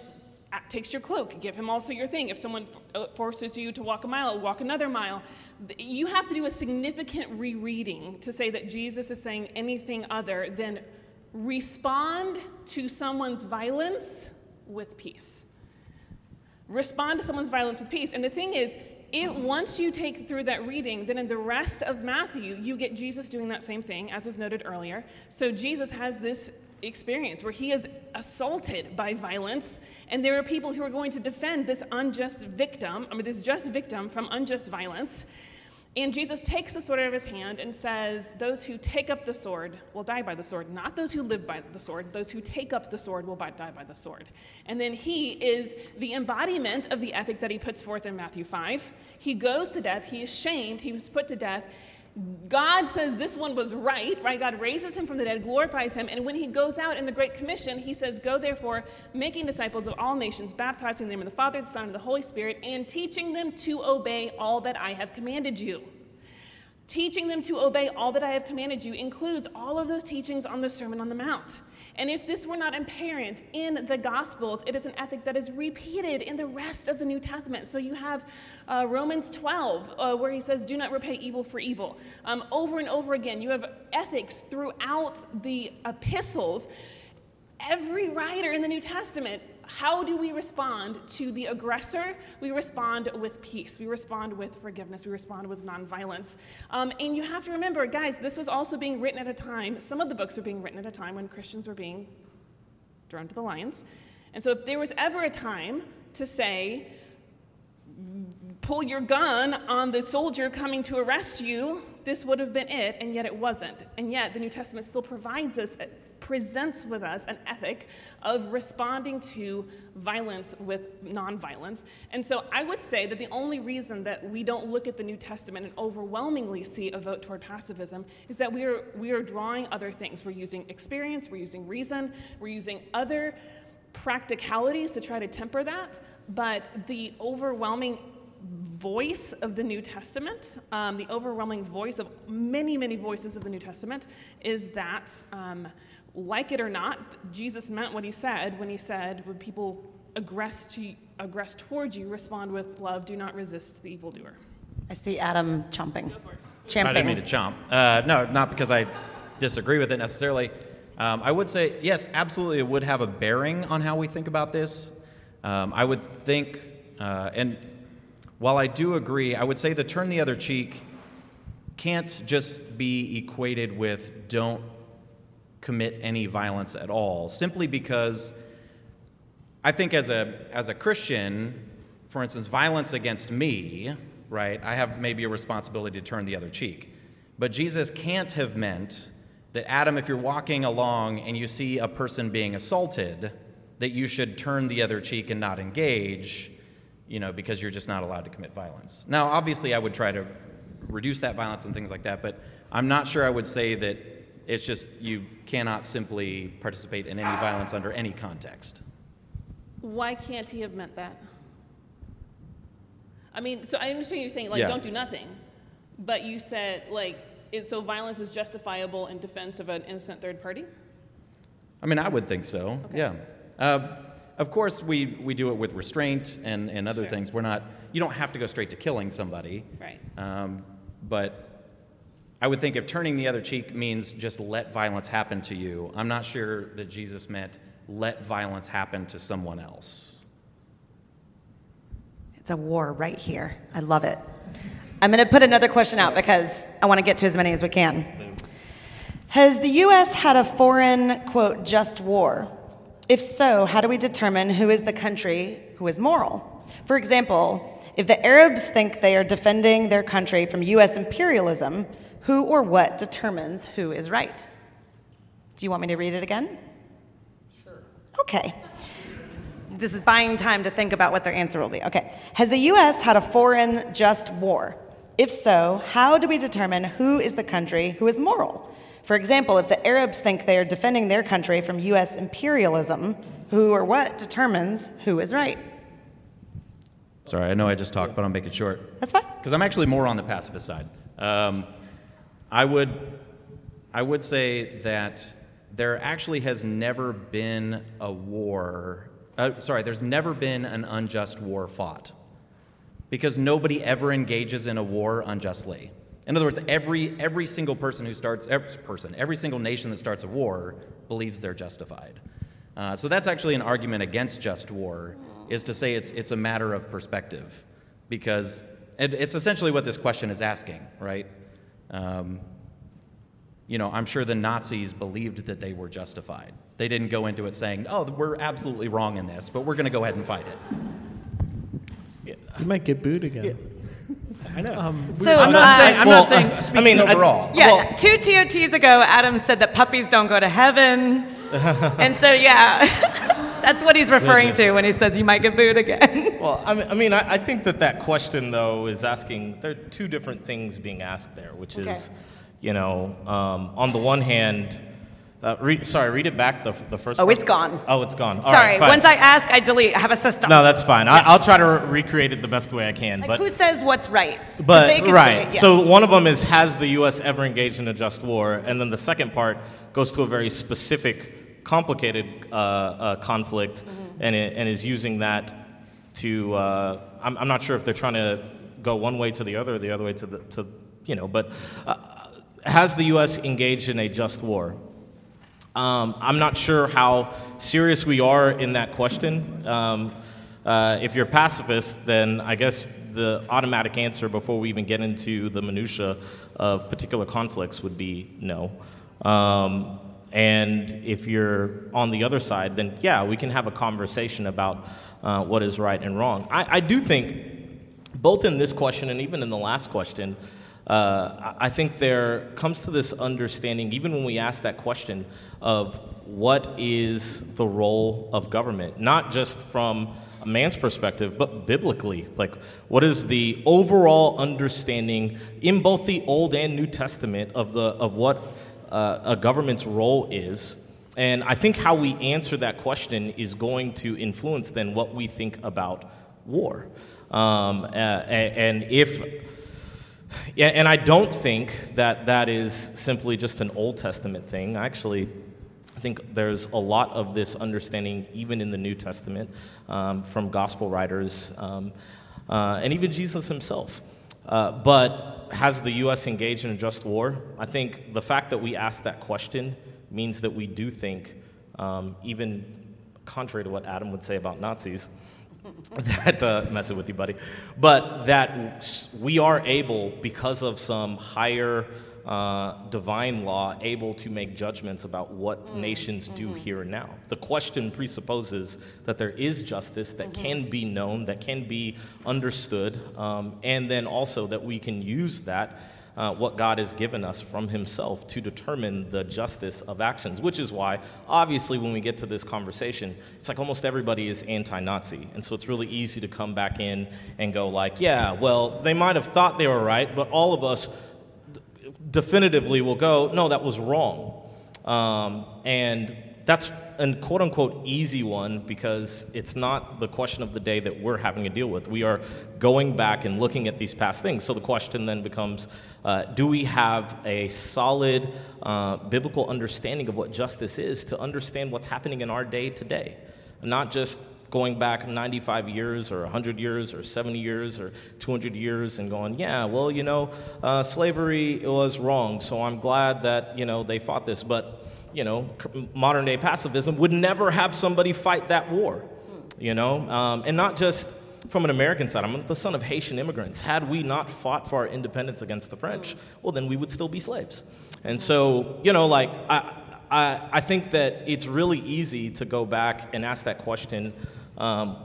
takes your cloak, give him also your thing. If someone uh, forces you to walk a mile, walk another mile. You have to do a significant rereading to say that Jesus is saying anything other than respond to someone's violence with peace. Respond to someone's violence with peace. And the thing is, it, once you take through that reading, then in the rest of Matthew, you get Jesus doing that same thing, as was noted earlier. So Jesus has this experience where he is assaulted by violence, and there are people who are going to defend this unjust victim, I mean, this just victim from unjust violence. And Jesus takes the sword out of his hand and says, Those who take up the sword will die by the sword, not those who live by the sword. Those who take up the sword will die by the sword. And then he is the embodiment of the ethic that he puts forth in Matthew 5. He goes to death, he is shamed, he was put to death. God says this one was right, right? God raises him from the dead, glorifies him, and when he goes out in the Great Commission, he says, Go therefore, making disciples of all nations, baptizing them in the Father, the Son, and the Holy Spirit, and teaching them to obey all that I have commanded you. Teaching them to obey all that I have commanded you includes all of those teachings on the Sermon on the Mount. And if this were not apparent in the Gospels, it is an ethic that is repeated in the rest of the New Testament. So you have uh, Romans 12, uh, where he says, Do not repay evil for evil. Um, over and over again, you have ethics throughout the epistles. Every writer in the New Testament how do we respond to the aggressor? We respond with peace. We respond with forgiveness. We respond with nonviolence. Um, and you have to remember, guys, this was also being written at a time, some of the books were being written at a time when Christians were being thrown to the lions. And so if there was ever a time to say, pull your gun on the soldier coming to arrest you, this would have been it, and yet it wasn't. And yet the New Testament still provides us presents with us an ethic of responding to violence with nonviolence. And so I would say that the only reason that we don't look at the New Testament and overwhelmingly see a vote toward pacifism is that we are, we are drawing other things. We're using experience, we're using reason, we're using other practicalities to try to temper that, but the overwhelming voice of the New Testament, um, the overwhelming voice of many, many voices of the New Testament, is that um, like it or not, Jesus meant what he said when he said, when people aggress, to, aggress towards you, respond with love, do not resist the evildoer. I see Adam chomping. Champing. I didn't mean to chomp. Uh, no, not because I disagree with it necessarily. Um, I would say, yes, absolutely, it would have a bearing on how we think about this. Um, I would think, uh, and while I do agree, I would say the turn the other cheek can't just be equated with don't commit any violence at all, simply because I think as a, as a Christian, for instance, violence against me, right, I have maybe a responsibility to turn the other cheek. But Jesus can't have meant that, Adam, if you're walking along and you see a person being assaulted, that you should turn the other cheek and not engage, you know, because you're just not allowed to commit violence. Now, obviously, I would try to reduce that violence and things like that, but I'm not sure I would say that it's just you cannot simply participate in any violence under any context. Why can't he have meant that? I mean, so I understand you're saying, like, yeah. don't do nothing. But you said, like, it, so violence is justifiable in defense of an innocent third party? I mean, I would think so, okay. yeah. Uh, of course, we, we do it with restraint and, and other sure. things. We're not, you don't have to go straight to killing somebody. Right. Um, but I would think if turning the other cheek means just let violence happen to you, I'm not sure that Jesus meant let violence happen to someone else. It's a war right here. I love it. I'm going to put another question out because I want to get to as many as we can. Has the U.S. had a foreign, quote, just war? If so, how do we determine who is the country who is moral? For example, if the Arabs think they are defending their country from U.S. imperialism, who or what determines who is right? Do you want me to read it again? Sure. Okay. This is buying time to think about what their answer will be. Okay. Has the U.S. had a foreign just war? If so, how do we determine who is the country who is moral? For example, if the Arabs think they are defending their country from U.S. imperialism, who or what determines who is right? Sorry, I know I just talked, but I'll make it short. That's fine. Because I'm actually more on the pacifist side. Um, I would, I would say that there actually has never been a war, uh, sorry, there's never been an unjust war fought because nobody ever engages in a war unjustly. In other words, every, every single person who starts, every person, every single nation that starts a war believes they're justified. Uh, so that's actually an argument against just war, is to say it's, it's a matter of perspective. Because it, it's essentially what this question is asking, right? Um, you know, I'm sure the Nazis believed that they were justified. They didn't go into it saying, oh, we're absolutely wrong in this, but we're going to go ahead and fight it. Yeah. You might get booed again. Yeah. I know. So, I'm not uh, saying. I'm Well, not saying. uh, I Speaking mean, I- overall. Yeah, Well- two TOTs ago, Adam said that puppies don't go to heaven. and so, yeah, that's what he's referring to when he says you might get booed again. Well, I mean, I, mean I, I think that that question, though, is asking, there are two different things being asked there, which Okay. is, you know, um, on the one hand, uh, read, sorry, read it back, the, the first Oh, part. it's gone. Oh, it's gone. All Sorry, right, once I ask, I delete. I have a system. No, that's fine. I, I'll try to re- recreate it the best way I can. like, but who says what's right? But they could say right. it, yeah. So one of them is has the U.S. ever engaged in a just war, and then the second part goes to a very specific, complicated uh, uh, conflict, Mm-hmm. and it, and is using that to. Uh, I'm, I'm not sure if they're trying to go one way to the other, or the other way to the to you know. But uh, has the U.S. engaged in a just war? Um, I'm not sure how serious we are in that question. Um, uh, if you're a pacifist, then I guess the automatic answer before we even get into the minutia of particular conflicts would be no. Um, and if you're on the other side, then yeah, we can have a conversation about uh, what is right and wrong. I, I do think both in this question and even in the last question, uh, I think there comes to this understanding, even when we ask that question, of what is the role of government, not just from a man's perspective, but biblically. Like, what is the overall understanding in both the Old and New Testament of, the, of what uh, a government's role is? And I think how we answer that question is going to influence then what we think about war. Um, uh, and if, and I don't think that that is simply just an Old Testament thing. I Actually, I think there's a lot of this understanding even in the New Testament um, from gospel writers um, uh, and even Jesus himself. Uh, but has the U.S. engaged in a just war? I think the fact that we ask that question means that we do think, um, even contrary to what Adam would say about Nazis, that uh, messing with you, buddy. But that we are able, because of some higher uh, divine law, able to make judgments about what nations do here and now. The question presupposes that there is justice that can be known, that can be understood, um, and then also that we can use that uh, what God has given us from Himself to determine the justice of actions, which is why, obviously, when we get to this conversation, it's like almost everybody is anti Nazi. And so it's really easy to come back in and go, like, yeah, well, they might have thought they were right, but all of us definitively will go, no, that was wrong. Um, and that's a quote unquote easy one because it's not the question of the day that we're having to deal with. We are going back and looking at these past things. So the question then becomes uh, do we have a solid uh, biblical understanding of what justice is to understand what's happening in our day today? Not just going back 95 years or 100 years or 70 years or 200 years and going, yeah, well, you know, uh, slavery was wrong, so I'm glad that, you know, they fought this. But you know, modern day pacifism would never have somebody fight that war, you know, um, and not just from an American side. I'm the son of Haitian immigrants. Had we not fought for our independence against the French, well, then we would still be slaves. And so, you know, like, I, I, I think that it's really easy to go back and ask that question. Um,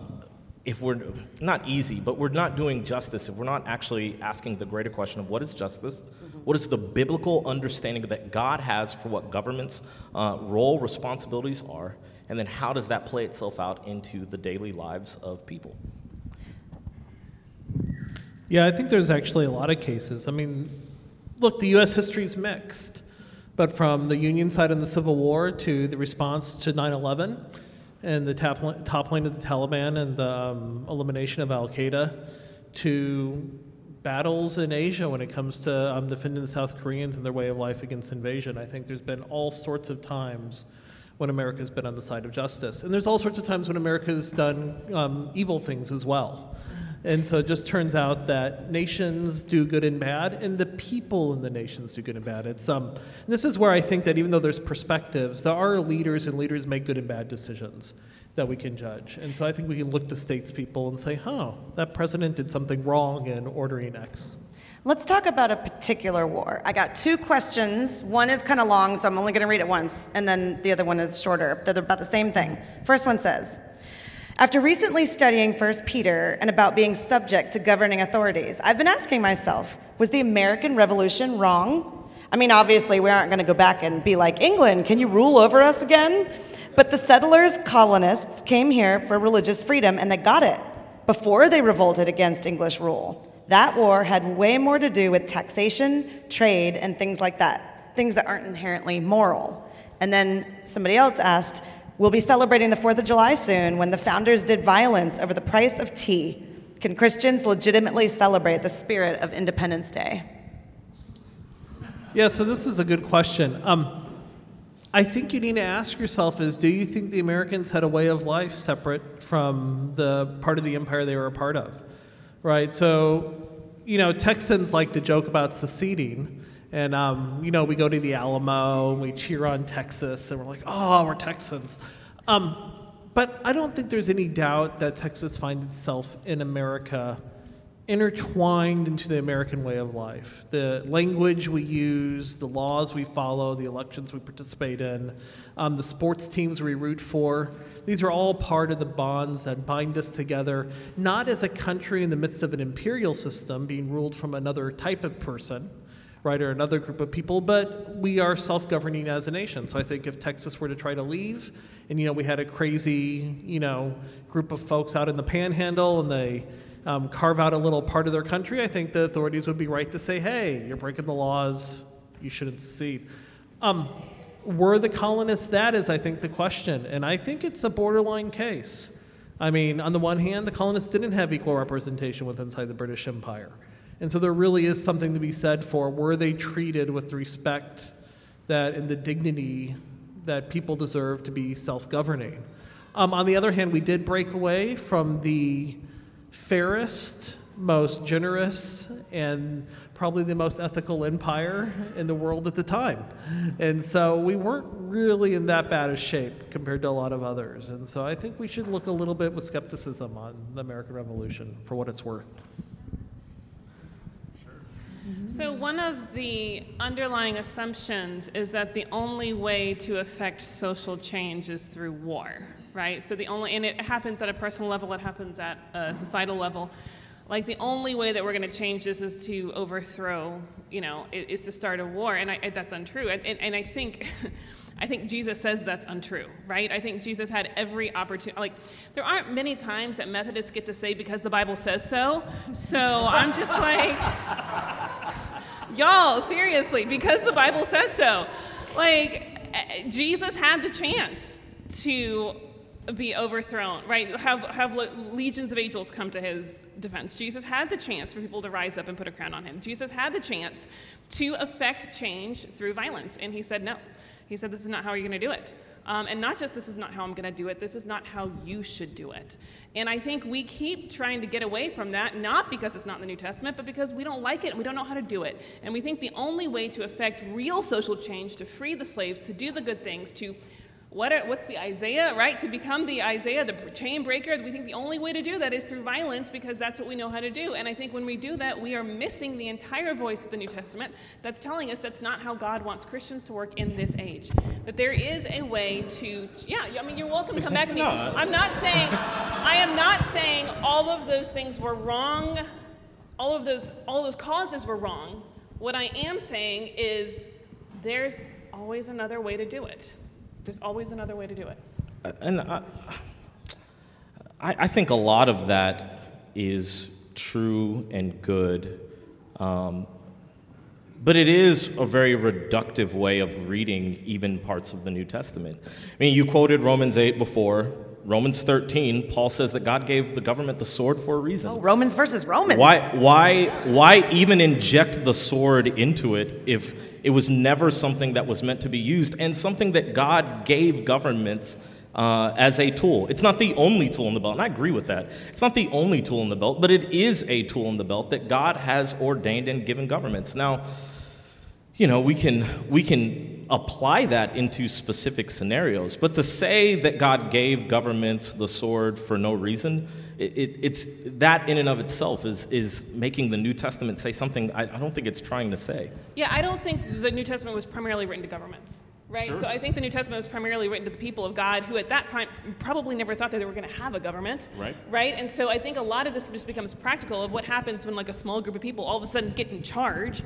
if we're not easy, but we're not doing justice, if we're not actually asking the greater question of what is justice, what is the biblical understanding that God has for what government's uh, role, responsibilities are, and then how does that play itself out into the daily lives of people? Yeah, I think there's actually a lot of cases. I mean, look, the U.S. history is mixed, but from the Union side in the Civil War to the response to 9 11 and the top, toppling of the Taliban and the um, elimination of Al Qaeda to battles in Asia when it comes to um, defending the South Koreans and their way of life against invasion. I think there's been all sorts of times when America's been on the side of justice. And there's all sorts of times when America's done um, evil things as well. And so it just turns out that nations do good and bad, and the people in the nations do good and bad. It's um, this is where I think that even though there's perspectives, there are leaders, and leaders make good and bad decisions that we can judge. And so I think we can look to statespeople and say, "Huh, that president did something wrong in ordering X." Let's talk about a particular war. I got two questions. One is kind of long, so I'm only going to read it once, and then the other one is shorter. They're about the same thing. First one says After recently studying 1 Peter and about being subject to governing authorities, I've been asking myself was the American Revolution wrong? I mean, obviously, we aren't going to go back and be like, England, can you rule over us again? But the settlers, colonists, came here for religious freedom and they got it before they revolted against English rule. That war had way more to do with taxation, trade, and things like that, things that aren't inherently moral. And then somebody else asked, We'll be celebrating the 4th of July soon when the founders did violence over the price of tea. Can Christians legitimately celebrate the spirit of Independence Day? Yeah, so this is a good question. Um, I think you need to ask yourself is do you think the Americans had a way of life separate from the part of the empire they were a part of? Right? So, you know, Texans like to joke about seceding. And, um, you know, we go to the Alamo and we cheer on Texas and we're like, oh, we're Texans. Um, but I don't think there's any doubt that Texas finds itself in America intertwined into the American way of life. The language we use, the laws we follow, the elections we participate in, um, the sports teams we root for, these are all part of the bonds that bind us together, not as a country in the midst of an imperial system being ruled from another type of person right, or another group of people, but we are self-governing as a nation. So I think if Texas were to try to leave, and you know we had a crazy you know group of folks out in the Panhandle, and they um, carve out a little part of their country, I think the authorities would be right to say, hey, you're breaking the laws, you shouldn't secede. Um, were the colonists that is, I think, the question, and I think it's a borderline case. I mean, on the one hand, the colonists didn't have equal representation within inside the British Empire. And so there really is something to be said for were they treated with the respect that and the dignity that people deserve to be self governing. Um, on the other hand, we did break away from the fairest, most generous, and probably the most ethical empire in the world at the time. And so we weren't really in that bad of shape compared to a lot of others. And so I think we should look a little bit with skepticism on the American Revolution for what it's worth. So, one of the underlying assumptions is that the only way to affect social change is through war, right? So, the only, and it happens at a personal level, it happens at a societal level. Like, the only way that we're going to change this is to overthrow, you know, is to start a war. And I, that's untrue. And, and, and I think. I think Jesus says that's untrue, right? I think Jesus had every opportunity. Like, there aren't many times that Methodists get to say because the Bible says so. So I'm just like, y'all, seriously, because the Bible says so. Like, eh, Jesus had the chance to be overthrown, right? Have, have legions of angels come to his defense. Jesus had the chance for people to rise up and put a crown on him. Jesus had the chance to affect change through violence, and he said no. He said, This is not how you're going to do it. Um, and not just this is not how I'm going to do it, this is not how you should do it. And I think we keep trying to get away from that, not because it's not in the New Testament, but because we don't like it and we don't know how to do it. And we think the only way to affect real social change, to free the slaves, to do the good things, to what are, what's the Isaiah, right? To become the Isaiah, the chain breaker, we think the only way to do that is through violence because that's what we know how to do. And I think when we do that, we are missing the entire voice of the New Testament that's telling us that's not how God wants Christians to work in this age. That there is a way to, yeah, I mean, you're welcome to come back to me. I'm not saying, I am not saying all of those things were wrong, all of those, all of those causes were wrong. What I am saying is there's always another way to do it. There's always another way to do it. And I, I think a lot of that is true and good. Um, but it is a very reductive way of reading even parts of the New Testament. I mean, you quoted Romans 8 before. Romans 13, Paul says that God gave the government the sword for a reason. Oh, Romans versus Romans. Why, why, why even inject the sword into it if it was never something that was meant to be used and something that God gave governments uh, as a tool. It's not the only tool in the belt, and I agree with that. It's not the only tool in the belt, but it is a tool in the belt that God has ordained and given governments. Now, you know, we can, we can apply that into specific scenarios, but to say that God gave governments the sword for no reason, it, it, it's that in and of itself is, is making the New Testament say something I, I don't think it's trying to say. Yeah, I don't think the New Testament was primarily written to governments. Right? So I think the New Testament was primarily written to the people of God who at that point probably never thought that they were going to have a government. Right. Right? And so I think a lot of this just becomes practical of what happens when like a small group of people all of a sudden get in charge.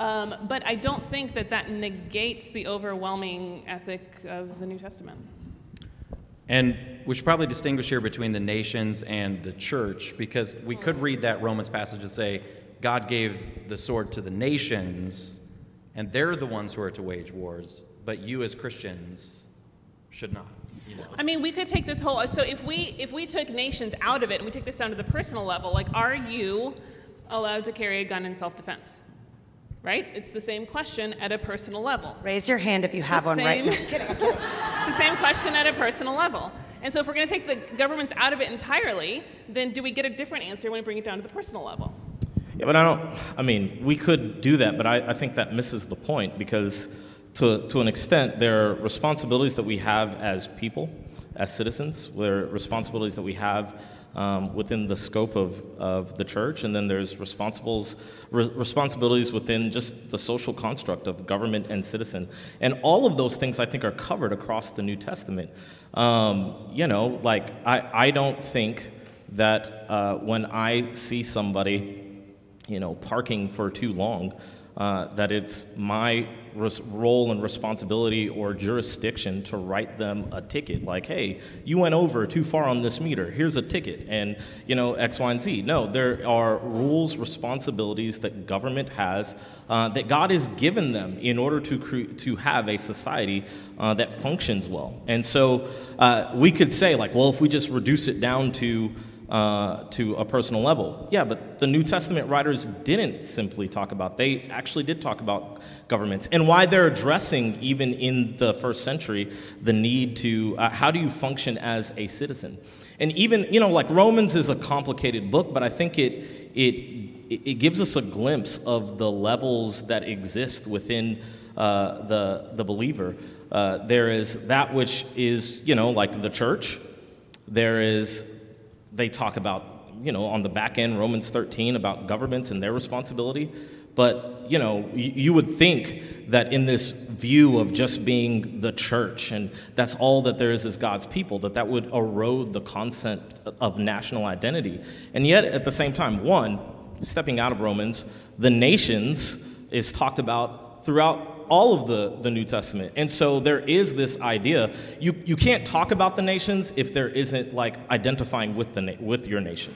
Um, but I don't think that that negates the overwhelming ethic of the New Testament. And we should probably distinguish here between the nations and the church because we could read that Romans passage and say God gave the sword to the nations and they're the ones who are to wage wars, but you as Christians should not. You know? I mean, we could take this whole. So if we if we took nations out of it and we take this down to the personal level, like, are you allowed to carry a gun in self-defense? Right? It's the same question at a personal level. Raise your hand if you have The one right same- now. it's the same question at a personal level. And so if we're going to take the governments out of it entirely, then do we get a different answer when we bring it down to the personal level? Yeah, but I don't, I mean, we could do that, but I, I think that misses the point because to, to an extent, there are responsibilities that we have as people, as citizens, there are responsibilities that we have um, within the scope of, of the church, and then there's responsibles, re- responsibilities within just the social construct of government and citizen. And all of those things, I think, are covered across the New Testament. Um, you know, like, I, I don't think that uh, when I see somebody you know, parking for too long, uh, that it's my role and responsibility or jurisdiction to write them a ticket. Like, hey, you went over too far on this meter. Here's a ticket, and you know X, Y, and Z. No, there are rules, responsibilities that government has uh, that God has given them in order to cre- to have a society uh, that functions well. And so uh, we could say, like, well, if we just reduce it down to uh, to a personal level. Yeah, but the New Testament writers didn't simply talk about, they actually did talk about governments and why they're addressing, even in the first century, the need to, uh, how do you function as a citizen? And even, you know, like Romans is a complicated book, but I think it, it, it gives us a glimpse of the levels that exist within uh, the, the believer. Uh, there is that which is, you know, like the church. There is they talk about, you know, on the back end, Romans 13, about governments and their responsibility. But, you know, you, would think that in this view of just being the church and that's all that there is as God's people, that that would erode the concept of national identity. And yet, at the same time, one, stepping out of Romans, the nations is talked about throughout all of the, the New Testament. And so there is this idea you, you can't talk about the nations if there isn't like identifying with, the with your nation.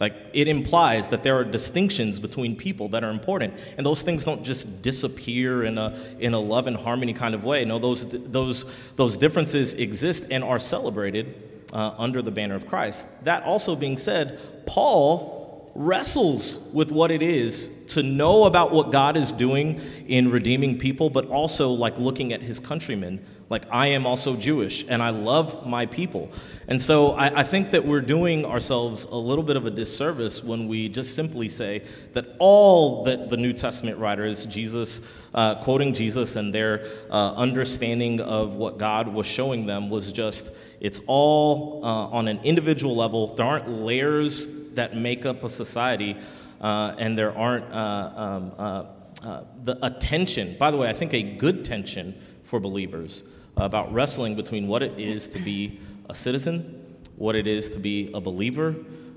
Like it implies that there are distinctions between people that are important, and those things don't just disappear in a in a love and harmony kind of way. No, those those those differences exist and are celebrated uh, under the banner of Christ. That also being said, Paul wrestles with what it is to know about what God is doing in redeeming people, but also like looking at his countrymen. Like, I am also Jewish and I love my people. And so I, I think that we're doing ourselves a little bit of a disservice when we just simply say that all that the New Testament writers, Jesus, uh, quoting Jesus and their uh, understanding of what God was showing them was just, it's all uh, on an individual level. There aren't layers that make up a society, uh, and there aren't uh, um, uh, the attention. By the way, I think a good tension for believers about wrestling between what it is to be a citizen, what it is to be a believer,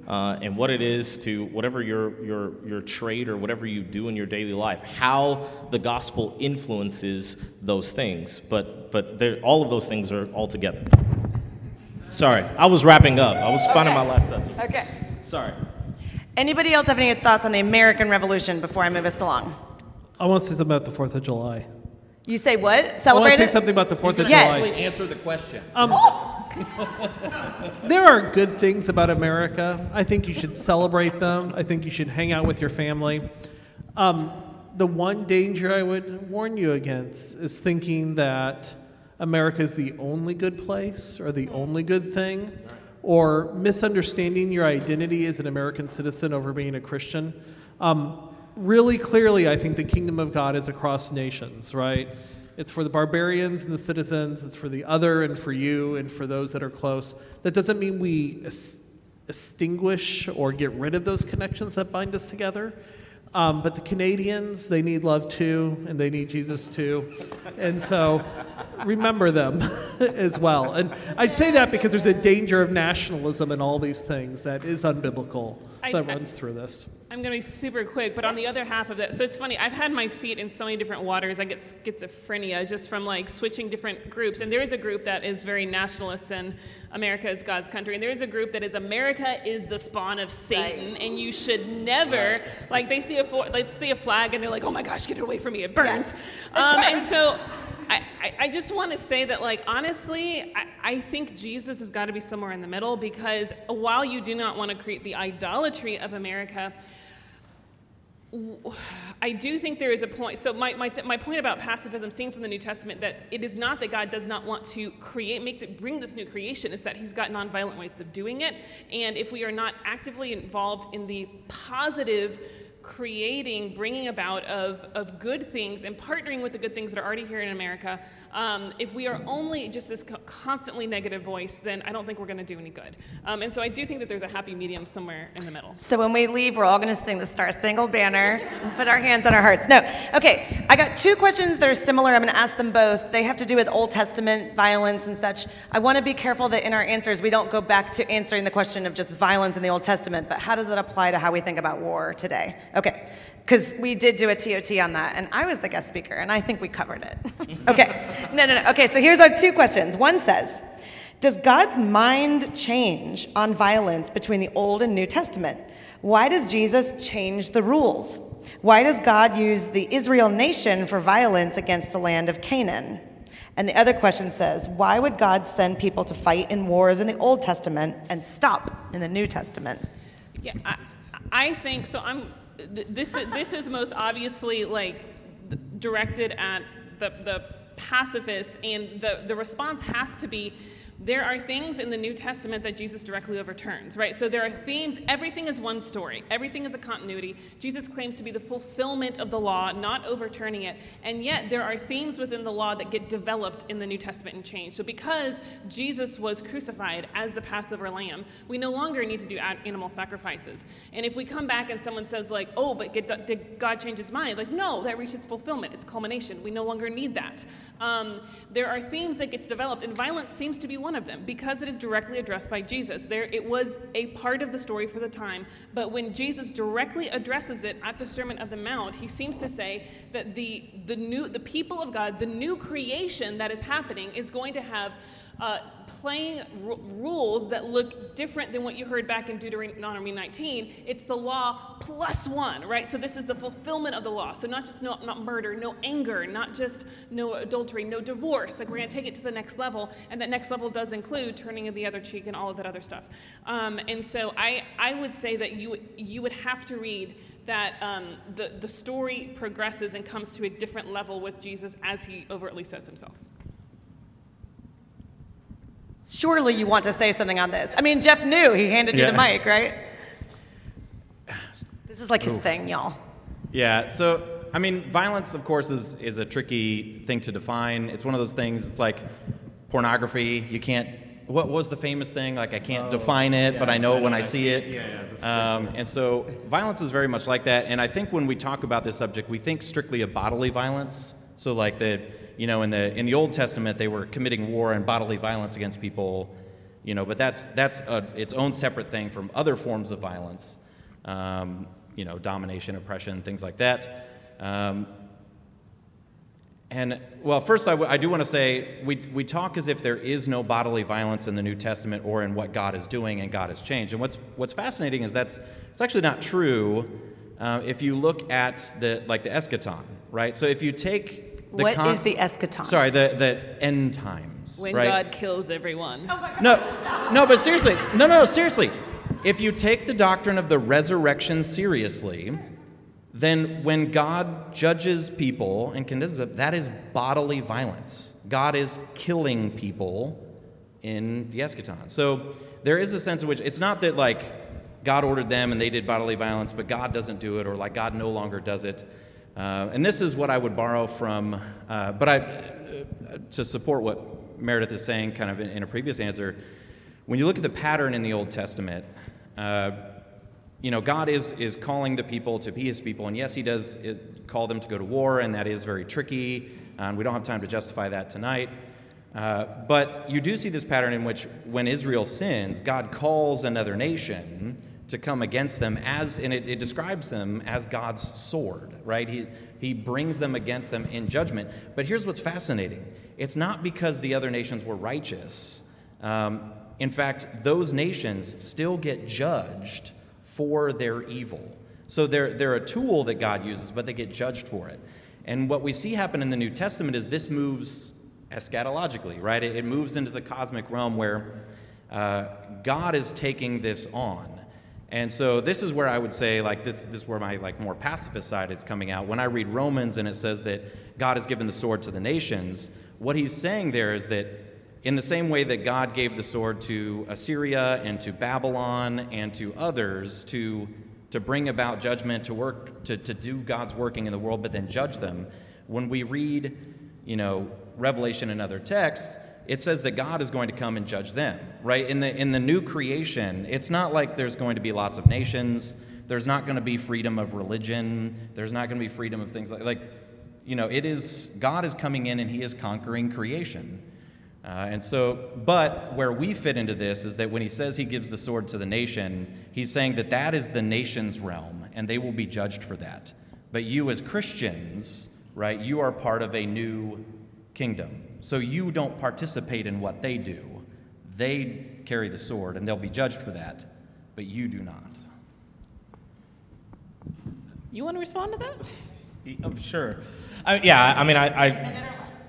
uh, and what it is to whatever your, your, your trade or whatever you do in your daily life, how the gospel influences those things. But, but all of those things are all together. Sorry, I was wrapping up. I was finding my last sentence. Okay. Sorry. Anybody else have any thoughts on the American Revolution before I move us along? I want to say something about the Fourth of July. You say what? I want Celebrate to say it? something about the Fourth of Yes. July. Actually, answer the question. There are good things about America. I think you should celebrate them. I think you should hang out with your family. Um, the one danger I would warn you against is thinking that America is the only good place or the only good thing, or misunderstanding your identity as an American citizen over being a Christian. Um, really clearly, I think the kingdom of God is across nations, right? It's for the barbarians and the citizens, it's for the other and for you and for those that are close. That doesn't mean we extinguish or get rid of those connections that bind us together. Um, but the Canadians, they need love too, and they need Jesus too. And so remember them as well. And I say that because there's a danger of nationalism and all these things that is unbiblical that I- runs through this. I'm going to be super quick, but on the other half of that, so it's funny. I've had my feet in so many different waters. I get schizophrenia just from like switching different groups. And there is a group that is very nationalist and America is God's country. And there is a group that is America is the spawn of Satan, and you should never like they see a they see a flag and they're like, oh my gosh, get it away from me, it burns. Um, and so. I, I- I just want to say that, like, honestly, I, I think Jesus has got to be somewhere in the middle because while you do not want to create the idolatry of America, I do think there is a point. So my, my, th- my point about pacifism, seeing from the New Testament, that it is not that God does not want to create, make the, bring this new creation. It's that He's got nonviolent ways of doing it. And if we are not actively involved in the positive creating, bringing about of, of good things and partnering with the good things that are already here in America, um, if we are only just this co- constantly negative voice, then I don't think we're going to do any good. Um, and so I do think that there's a happy medium somewhere in the middle. So when we leave, we're all going to sing the Star Spangled Banner and put our hands on our hearts. No. Okay, I got two questions that are similar. I'm going to ask them both. They have to do with Old Testament violence and such. I want to be careful that in our answers, we don't go back to answering the question of just violence in the Old Testament, but how does it apply to how we think about war today? Okay, because we did do a TOT on that, and I was the guest speaker, and I think we covered it. okay, no, no, no. Okay, so here's our two questions. One says, does God's mind change on violence between the Old and New Testament? Why does Jesus change the rules? Why does God use the Israel nation for violence against the land of Canaan? And the other question says, why would God send people to fight in wars in the Old Testament and stop in the New Testament? Yeah, I, I think so. I'm. Th- This is this is most obviously like directed at the the pacifists, and the the response has to be. There are things in the New Testament that Jesus directly overturns, right? So there are themes, everything is one story, everything is a continuity. Jesus claims to be the fulfillment of the law, not overturning it. And yet there are themes within the law that get developed in the New Testament and changed. So because Jesus was crucified as the Passover lamb, we no longer need to do animal sacrifices. And if we come back and someone says, like, oh, but did God change his mind? Like, no, that reached its fulfillment, its culmination. We no longer need that. Um, there are themes that gets developed, and violence seems to be one of them because it is directly addressed by Jesus. There, it was a part of the story for the time, but when Jesus directly addresses it at the Sermon of the Mount, he seems to say that the the new the people of God, the new creation that is happening, is going to have. Uh, playing r- rules that look different than what you heard back in Deuteronomy 19. It's the law plus one, right? So this is the fulfillment of the law. So not just no, not murder, no anger, not just no adultery, no divorce. Like we're going to take it to the next level, and that next level does include turning the other cheek and all of that other stuff. Um, and so I I would say that you you would have to read that um, the the story progresses and comes to a different level with Jesus as he overtly says himself. Surely you want to say something on this. I mean, Jeff knew he handed you the mic, right? This is like his thing, y'all. Yeah, so I mean, violence, of course, is, is a tricky thing to define. It's one of those things, it's like pornography. You can't, what was the famous thing? Like, I can't define it, but I know it when I see it. Yeah, Um, and so, violence is very much like that. And I think when we talk about this subject, we think strictly of bodily violence. So, like, the, you know, in the, in the Old Testament, they were committing war and bodily violence against people, you know, but that's, that's a, its own separate thing from other forms of violence. Um, you know, domination, oppression, things like that. Um, and well, first, I, w- I do want to say we, we talk as if there is no bodily violence in the New Testament or in what God is doing and God has changed. And what's, what's fascinating is that's it's actually not true uh, if you look at the like the eschaton, right? So if you take the What con- is the eschaton? Sorry, the, the end times. When right? God kills everyone. Oh no, no, but seriously, no, no, no, seriously. If you take the doctrine of the resurrection seriously, then when God judges people and condemns them, that is bodily violence. God is killing people in the eschaton. So there is a sense in which it's not that like God ordered them and they did bodily violence, but God doesn't do it, or like God no longer does it. Uh, and this is what I would borrow from, uh, but I, uh, to support what Meredith is saying, kind of in, in a previous answer, when you look at the pattern in the Old Testament, uh, you know, God is, is calling the people to be his people, and yes, he does call them to go to war, and that is very tricky, and we don't have time to justify that tonight. Uh, but you do see this pattern in which when Israel sins, God calls another nation to come against them as, and it, it describes them as God's sword, right? He, he brings them against them in judgment. But here's what's fascinating it's not because the other nations were righteous. Um, in fact, those nations still get judged for their evil. So they're, they're a tool that God uses, but they get judged for it. And what we see happen in the New Testament is this moves eschatologically, right? It, it moves into the cosmic realm where uh, God is taking this on. And so this is where I would say, like, this, this is where my like more pacifist side is coming out. When I read Romans and it says that God has given the sword to the nations, what he's saying there is that in the same way that God gave the sword to Assyria and to Babylon and to others to, to bring about judgment, to work, to, to do God's working in the world, but then judge them, when we read, you know, Revelation and other texts, it says that God is going to come and judge them, right? In the, in the new creation, it's not like there's going to be lots of nations. There's not going to be freedom of religion. There's not going to be freedom of things like, like, you know, it is, God is coming in and he is conquering creation. Uh, and so, but where we fit into this is that when he says he gives the sword to the nation, he's saying that that is the nation's realm and they will be judged for that. But you, as Christians, right, you are part of a new kingdom. So you don't participate in what they do. They carry the sword and they'll be judged for that, but you do not. You want to respond to that? I'm sure. I, yeah, I mean, I, I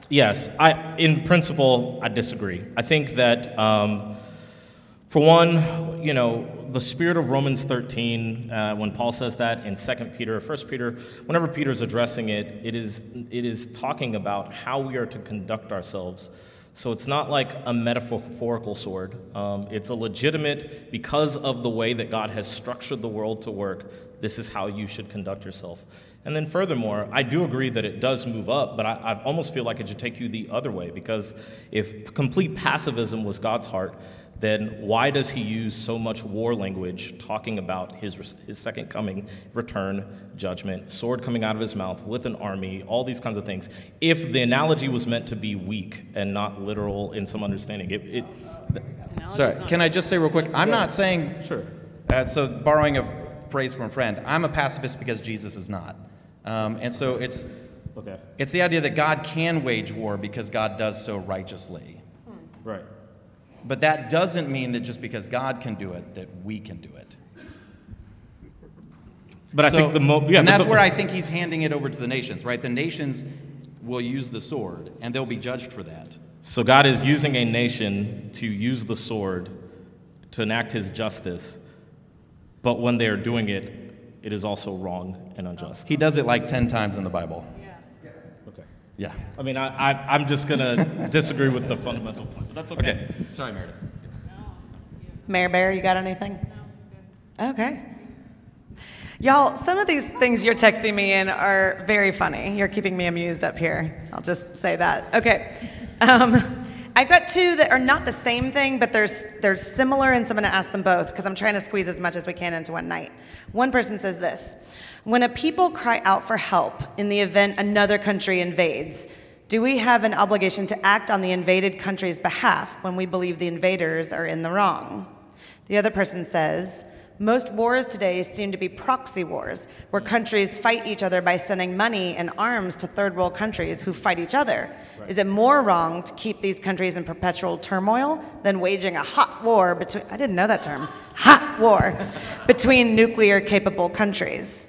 yes, I, in principle, I disagree. I think that, um, for one, you know, the spirit of Romans 13, uh, when Paul says that in 2 Peter, 1 Peter, whenever Peter's addressing it, it is, it is talking about how we are to conduct ourselves. So it's not like a metaphorical sword. Um, it's a legitimate, because of the way that God has structured the world to work, this is how you should conduct yourself. And then, furthermore, I do agree that it does move up, but I, I, almost feel like it should take you the other way because if complete pacifism was God's heart, then why does he use so much war language talking about his, his second coming, return, judgment, sword coming out of his mouth with an army, all these kinds of things? If the analogy was meant to be weak and not literal in some understanding, it. it Sorry, can I just say real quick? I'm not saying. Sure. Uh, so, borrowing a phrase from a friend, I'm a pacifist because Jesus is not. Um, and so it's, okay. it's the idea that God can wage war because God does so righteously. Right. But that doesn't mean that just because God can do it, that we can do it. But I So- think the mo- yeah, and that's the- where I think he's handing it over to the nations, right? The nations will use the sword, and they'll be judged for that. So God is using a nation to use the sword to enact his justice, but when they are doing it, it is also wrong and unjust. He does it like 10 times in the Bible. Okay. Yeah. I mean, I, I, I'm just going to disagree with the fundamental point, but that's okay. Okay. Sorry, Meredith. Mayor Bear, you got anything? Okay. Y'all, some of these things you're texting me in are very funny. You're keeping me amused up here. I'll just say that. Okay. Um, I've got two that are not the same thing, but they're, they're similar, and so I'm going to ask them both because I'm trying to squeeze as much as we can into one night. One person says this When a people cry out for help in the event another country invades, do we have an obligation to act on the invaded country's behalf when we believe the invaders are in the wrong? The other person says, most wars today seem to be proxy wars, where countries fight each other by sending money and arms to third world countries who fight each other. Right. Is it more wrong to keep these countries in perpetual turmoil than waging a hot war between, I didn't know that term, hot war, between nuclear capable countries?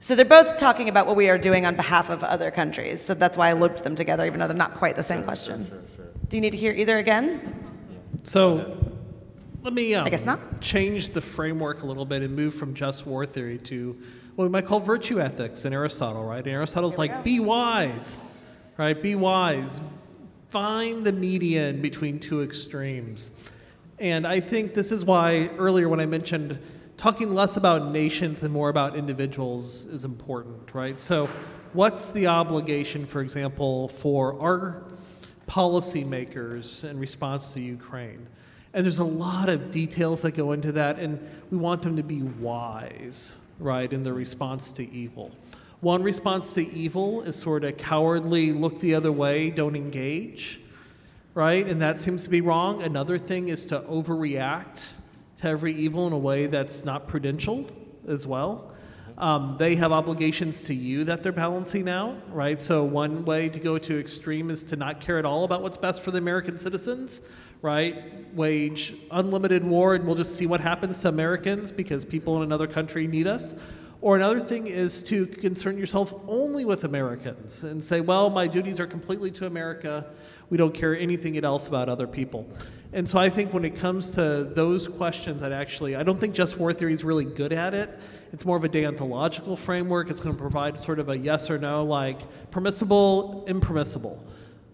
So they're both talking about what we are doing on behalf of other countries. So that's why I looped them together, even though they're not quite the same question. Sure, sure, sure. Do you need to hear either again? So let me um, I guess not. change the framework a little bit and move from just war theory to what we might call virtue ethics in Aristotle, right? And Aristotle's like, go. be wise, right? Be wise. Find the median between two extremes. And I think this is why earlier when I mentioned talking less about nations and more about individuals is important, right? So, what's the obligation, for example, for our policymakers in response to Ukraine? And there's a lot of details that go into that, and we want them to be wise, right, in their response to evil. One response to evil is sort of cowardly, look the other way, don't engage, right? And that seems to be wrong. Another thing is to overreact to every evil in a way that's not prudential as well. Um, they have obligations to you that they're balancing out, right? So, one way to go to extreme is to not care at all about what's best for the American citizens, right? Wage unlimited war and we'll just see what happens to Americans because people in another country need us. Or another thing is to concern yourself only with Americans and say, well, my duties are completely to America. We don't care anything else about other people. And so I think when it comes to those questions, that actually, I don't think just war theory is really good at it. It's more of a deontological framework. It's going to provide sort of a yes or no, like permissible, impermissible.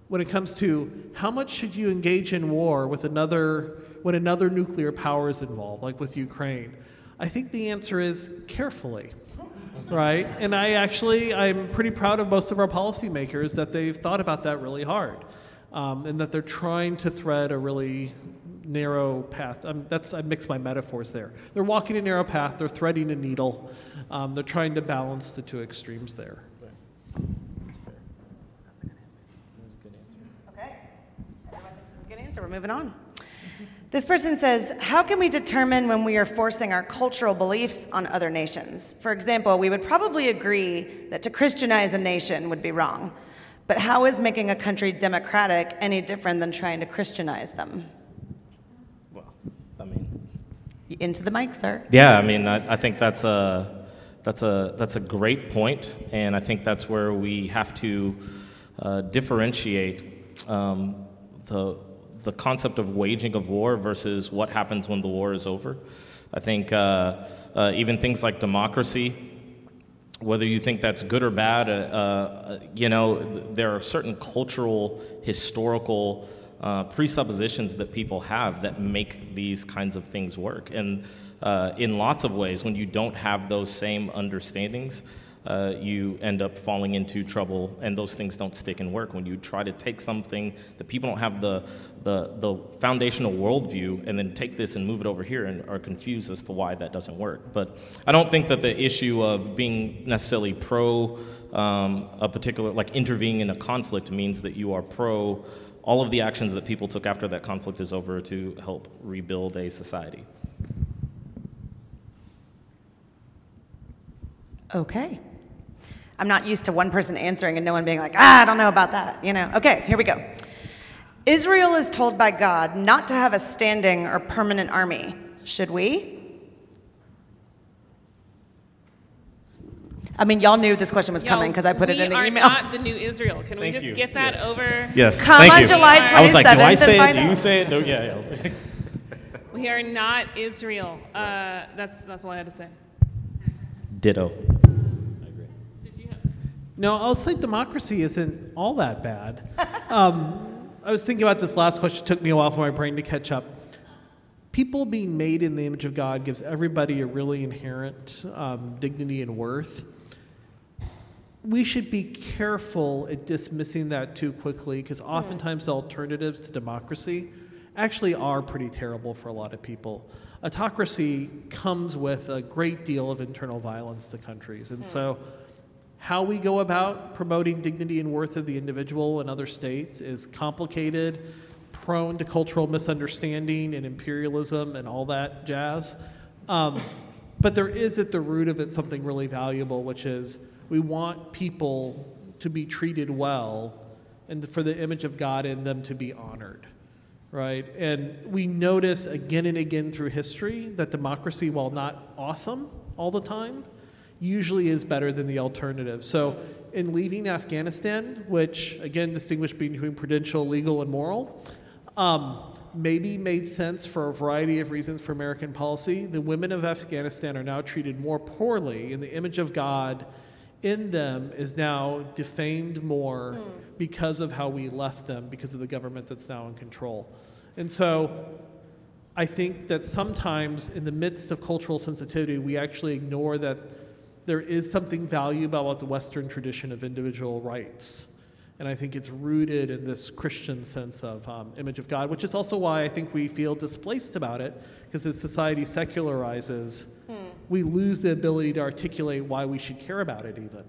When it comes to how much should you engage in war with another, when another nuclear power is involved, like with Ukraine, I think the answer is carefully. Right? And I actually, I'm pretty proud of most of our policymakers that they've thought about that really hard um, and that they're trying to thread a really narrow path. Um, that's I mix my metaphors there. They're walking a narrow path. They're threading a needle. Um, they're trying to balance the two extremes there. That's a good answer. Okay. Everyone thinks it's a good answer. We're moving on. This person says, How can we determine when we are forcing our cultural beliefs on other nations? For example, we would probably agree that to Christianize a nation would be wrong. But how is making a country democratic any different than trying to Christianize them? Well, I mean, Into the mic, sir. yeah, I mean, I, I think that's a that's a that's a great point, and I think that's where we have to uh, differentiate um, the the concept of waging of war versus what happens when the war is over. I think uh, uh, even things like democracy whether you think that's good or bad, uh, uh, you know, th- there are certain cultural, historical uh, presuppositions that people have that make these kinds of things work. And uh, in lots of ways, when you don't have those same understandings, uh, you end up falling into trouble, and those things don't stick and work. When you try to take something that people don't have the, the, the foundational worldview, and then take this and move it over here, and are confused as to why that doesn't work. But I don't think that the issue of being necessarily pro um, a particular, like intervening in a conflict, means that you are pro all of the actions that people took after that conflict is over to help rebuild a society. Okay. I'm not used to one person answering and no one being like, ah, I don't know about that. You know, okay, here we go. Israel is told by God not to have a standing or permanent army. Should we? I mean, y'all knew this question was coming because I put it in the we email. are not the new Israel. Can we just you. get that Yes. over? Yes. Come thank on you. July I was like, do I say it? Do you say it? No, yeah. yeah. We are not Israel. Uh, that's that's all I had to say. Ditto. No, I'll say democracy isn't all that bad. Um, I was thinking about this last question. It took me a while for my brain to catch up. People being made in the image of God gives everybody a really inherent um, dignity and worth. We should be careful at dismissing that too quickly because oftentimes the alternatives to democracy actually are pretty terrible for a lot of people. Autocracy comes with a great deal of internal violence to countries. And so, how we go about promoting dignity and worth of the individual in other states is complicated, prone to cultural misunderstanding and imperialism and all that jazz. Um, but there is at the root of it something really valuable, which is we want people to be treated well and for the image of God in them to be honored right? And we notice again and again through history that democracy, while not awesome all the time, usually is better than the alternative. So, in leaving Afghanistan, which again distinguished between prudential, legal, and moral, um, maybe made sense for a variety of reasons for American policy. The women of Afghanistan are now treated more poorly, and the image of God in them is now defamed more because of how we left them, because of the government that's now in control. And so I think that sometimes in the midst of cultural sensitivity, we actually ignore that there is something valuable about the Western tradition of individual rights And I think it's rooted in this Christian sense of um, image of God, which is also why I think we feel displaced about it, because as society secularizes, we lose the ability to articulate why we should care about it, even.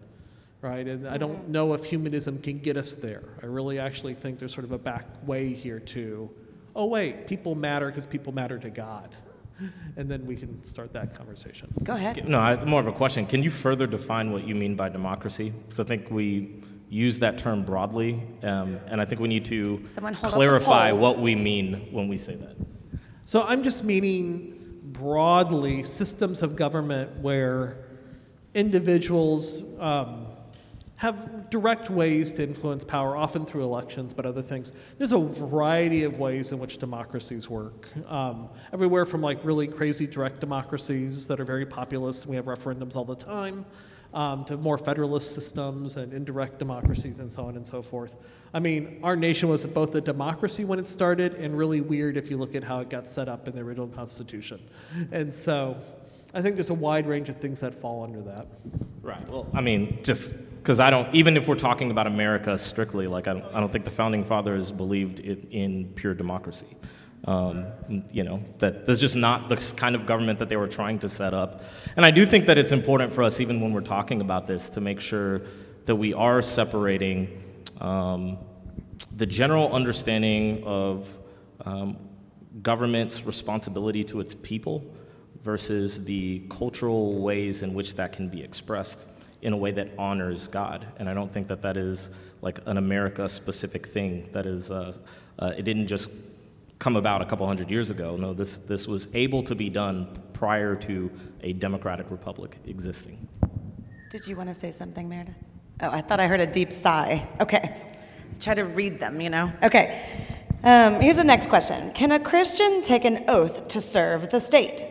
Right? And I don't know if humanism can get us there. I really actually think there's sort of a back way here to, oh, wait, people matter because people matter to God. And then we can start that conversation. Go ahead. No, it's more of a question. Can you further define what you mean by democracy? Because I think we use that term broadly, um, and I think we need to Someone hold up the clarify what we mean when we say that. So I'm just meaning broadly systems of government where individuals um, have direct ways to influence power, often through elections, but other things. There's a variety of ways in which democracies work. Um, everywhere from like really crazy direct democracies that are very populist, and we have referendums all the time, um, to more federalist systems and indirect democracies and so on and so forth. I mean, our nation was both a democracy when it started and really weird if you look at how it got set up in the original Constitution. And so I think there's a wide range of things that fall under that. Right. Well, I mean, just because I don't, even if we're talking about America strictly, like I don't, I don't think the founding fathers believed in pure democracy. Um, you know, that that's just not the kind of government that they were trying to set up. And I do think that it's important for us, even when we're talking about this, to make sure that we are separating um, the general understanding of um, government's responsibility to its people versus the cultural ways in which that can be expressed in a way that honors God. And I don't think that that is like an America specific thing. That is, uh, uh, it didn't just come about a couple hundred years ago. No, this, this was able to be done prior to a democratic republic existing. Did you want to say something, Meredith? Oh, I thought I heard a deep sigh. Okay. Try to read them, you know? Okay. Um, here's the next question Can a Christian take an oath to serve the state?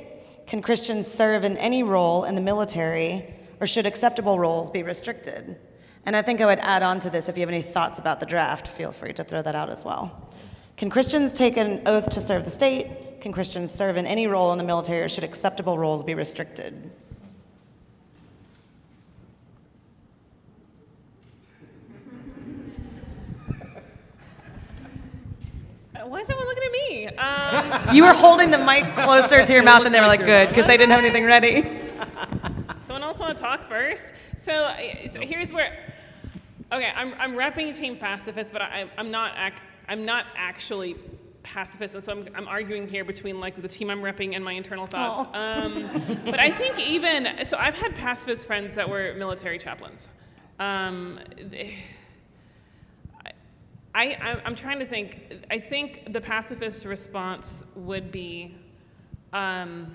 Can Christians serve in any role in the military, or should acceptable roles be restricted? And I think I would add on to this if you have any thoughts about the draft, feel free to throw that out as well. Can Christians take an oath to serve the state? Can Christians serve in any role in the military, or should acceptable roles be restricted? Why is everyone looking at me? Um, You were holding the mic closer to your mouth, and they were like, "Good," because they didn't have anything ready. someone else want to talk first? So, so here's where. Okay, I'm, I'm repping Team Pacifist, but I, I'm not ac- I'm not actually pacifist, and so I'm, I'm arguing here between like the team I'm repping and my internal thoughts. Um, but I think even so, I've had pacifist friends that were military chaplains. Um, they- I, I, I'm trying to think. I think the pacifist response would be um,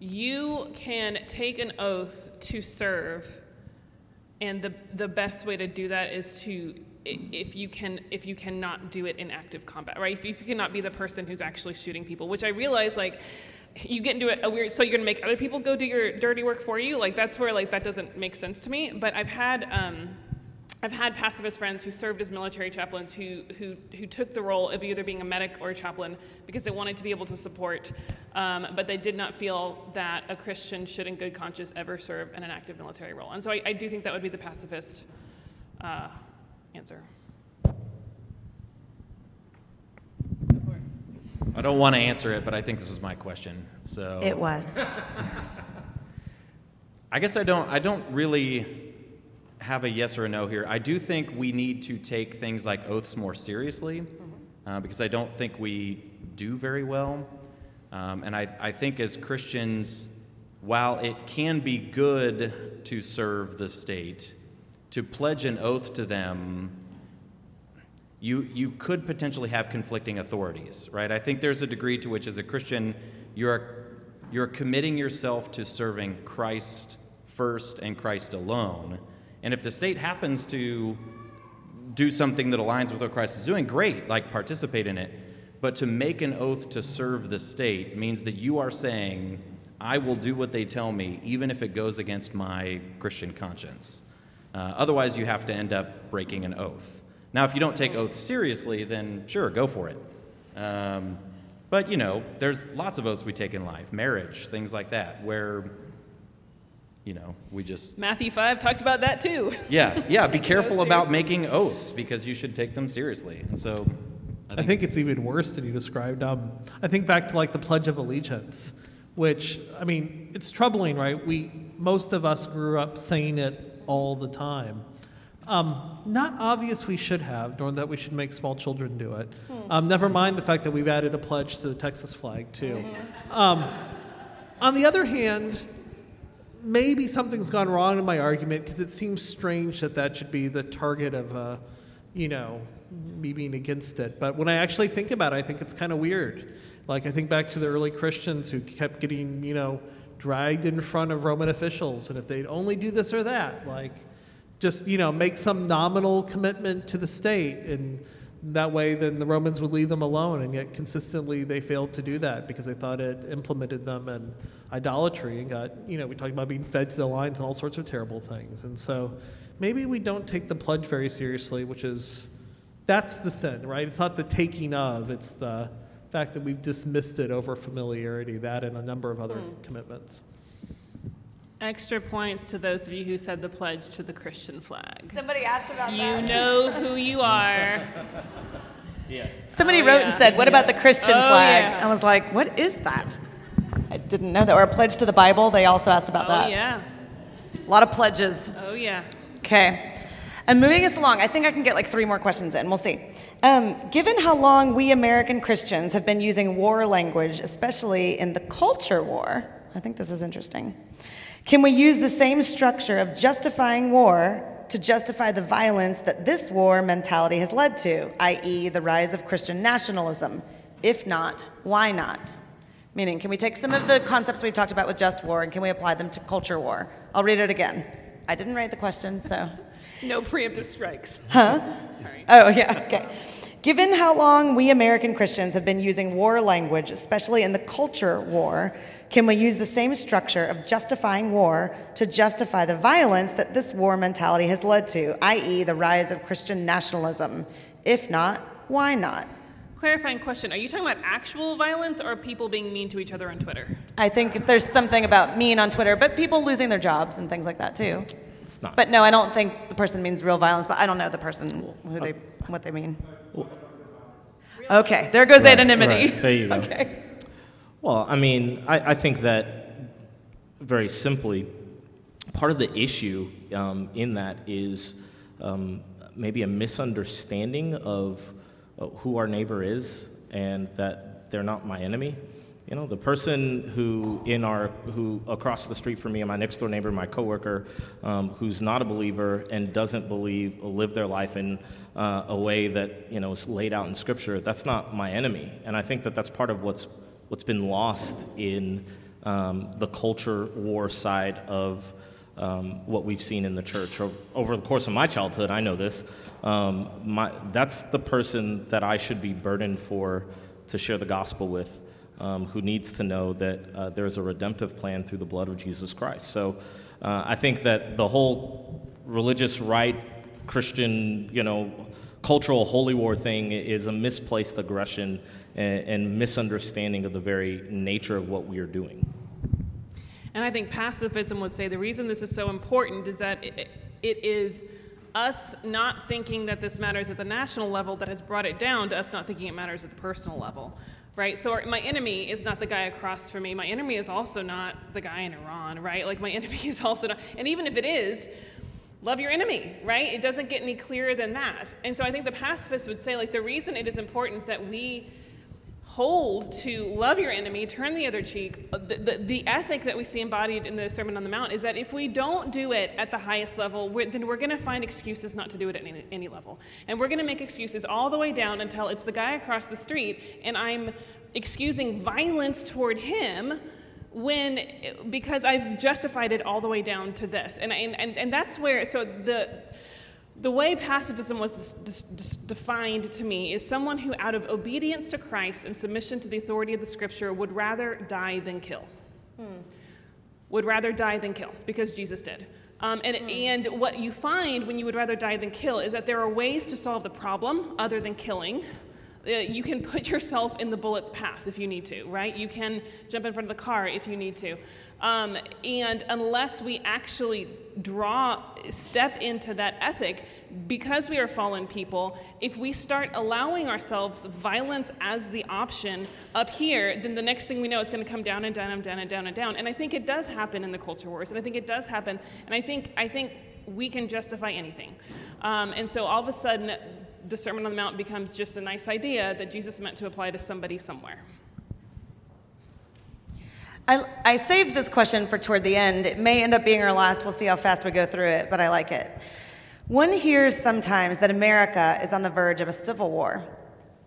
you can take an oath to serve, and the, the best way to do that is to if you can if you cannot do it in active combat, right? If, you cannot be the person who's actually shooting people, which I realize like you get into a weird so you're gonna make other people go do your dirty work for you like that's where like that doesn't make sense to me but i've had um, I've had pacifist friends who served as military chaplains who, who, who took the role of either being a medic or a chaplain because they wanted to be able to support, um, but they did not feel that a Christian should, in good conscience, ever serve in an active military role. And so I, I do think that would be the pacifist uh, answer. I don't want to answer it, but I think this was my question. So It was. I guess I don't. I don't really have a yes or a no here. I do think we need to take things like oaths more seriously, uh, because I don't think we do very well. Um, and I, I think as Christians, while it can be good to serve the state, to pledge an oath to them you, you could potentially have conflicting authorities, right? I think there's a degree to which, as a Christian, you're, you're committing yourself to serving Christ first and Christ alone. And if the state happens to do something that aligns with what Christ is doing, great, like participate in it. But to make an oath to serve the state means that you are saying, I will do what they tell me, even if it goes against my Christian conscience. Uh, otherwise, you have to end up breaking an oath. Now, if you don't take oaths seriously, then sure, go for it. Um, but, you know, there's lots of oaths we take in life marriage, things like that, where, you know, we just Matthew 5 talked about that too. yeah, yeah. Be careful about making oaths because you should take them seriously. And so, I think it's even worse than you described. Um, I think back to like the Pledge of Allegiance, which I mean, it's troubling, right? We most of us grew up saying it all the time. Um, not obvious we should have, nor that we should make small children do it. Um, never mind the fact that we've added a pledge to the Texas flag too. Um, on the other hand, maybe something's gone wrong in my argument because it seems strange that that should be the target of, uh, you know, me being against it. But when I actually think about it, I think it's kind of weird. Like I think back to the early Christians who kept getting, you know, dragged in front of Roman officials, and if they'd only do this or that, like just you know make some nominal commitment to the state and that way then the romans would leave them alone and yet consistently they failed to do that because they thought it implemented them in idolatry and got you know we talked about being fed to the lions and all sorts of terrible things. And so maybe we don't take the pledge very seriously which is that's the sin right? It's not the taking of it's the fact that we've dismissed it over familiarity that and a number of other hmm. commitments Extra points to those of you who said the pledge to the Christian flag. Somebody asked about You that. You know who you are. Yes. Somebody Oh, wrote yeah. and said, "What about the Christian Oh, flag?" yeah. I was like, "What is that?" I didn't know that. Or a pledge to the Bible. They also asked about Oh, that. yeah. A lot of pledges. Oh, yeah. Okay. And moving us along, I think I can get like three more questions in. We'll see. Um, given how long we American Christians have been using war language, especially in the culture war, I think this is interesting. Can we use the same structure of justifying war to justify the violence that this war mentality has led to, i.e., the rise of Christian nationalism? If not, why not? Meaning, can we take some of the concepts we've talked about with just war and can we apply them to culture war? I'll read it again. I didn't write the question, so. No preemptive strikes. Huh? Sorry. Oh, yeah, okay. Given how long we American Christians have been using war language, especially in the culture war, can we use the same structure of justifying war to justify the violence that this war mentality has led to, i.e., the rise of Christian nationalism? If not, why not? Clarifying question Are you talking about actual violence or people being mean to each other on Twitter? I think there's something about mean on Twitter, but people losing their jobs and things like that too. It's not. But no, I don't think the person means real violence, but I don't know the person who they what they mean. Okay, there goes Right, anonymity. right. There you go. Okay. Well, I mean, I, I think that very simply, part of the issue um, in that is um, maybe a misunderstanding of uh, who our neighbor is and that they're not my enemy. You know, the person who in our who across the street from me, my next door neighbor, my coworker, um, who's not a believer and doesn't believe, live their life in uh, a way that you know is laid out in Scripture. That's not my enemy, and I think that that's part of what's what's been lost in um, the culture war side of um, what we've seen in the church over the course of my childhood. I know this. Um, my, that's the person that I should be burdened for to share the gospel with, um, who needs to know that uh, there is a redemptive plan through the blood of Jesus Christ. So uh, I think that the whole religious right, Christian, you know, cultural holy war thing is a misplaced aggression and, and misunderstanding of the very nature of what we are doing. And I think pacifism would say the reason this is so important is that it, it is us not thinking that this matters at the national level that has brought it down to us not thinking it matters at the personal level. Right? So our- my enemy is not the guy across from me. My enemy is also not the guy in Iran, right? Like my enemy is also not, and even if it is, love your enemy, right? It doesn't get any clearer than that. And so I think the pacifist would say, like, the reason it is important that we hold to love your enemy, turn the other cheek, uh, the, the, the ethic that we see embodied in the Sermon on the Mount is that if we don't do it at the highest level, we're, then we're going to find excuses not to do it at any, any level. And we're going to make excuses all the way down until it's the guy across the street and I'm excusing violence toward him when because I've justified it all the way down to this. And, and, and, and that's where, so the, the way pacifism was dis- dis- defined to me is someone who, out of obedience to Christ and submission to the authority of the scripture, would rather die than kill. Would rather die than kill, because Jesus did. Um, and, and what you find when you would rather die than kill is that there are ways to solve the problem other than killing. Uh, you can put yourself in the bullet's path if you need to, right? You can jump in front of the car if you need to. Um, and unless we actually draw, step into that ethic, because we are fallen people, if we start allowing ourselves violence as the option up here, then the next thing we know, it's going to come down and down and down and down and down. And I think it does happen in the culture wars, and I think it does happen. And I think I think we can justify anything. Um, and so all of a sudden, the Sermon on the Mount becomes just a nice idea that Jesus meant to apply to somebody somewhere. I, I saved this question for toward the end. It may end up being our last. We'll see how fast we go through it, but I like it. One hears sometimes that America is on the verge of a civil war.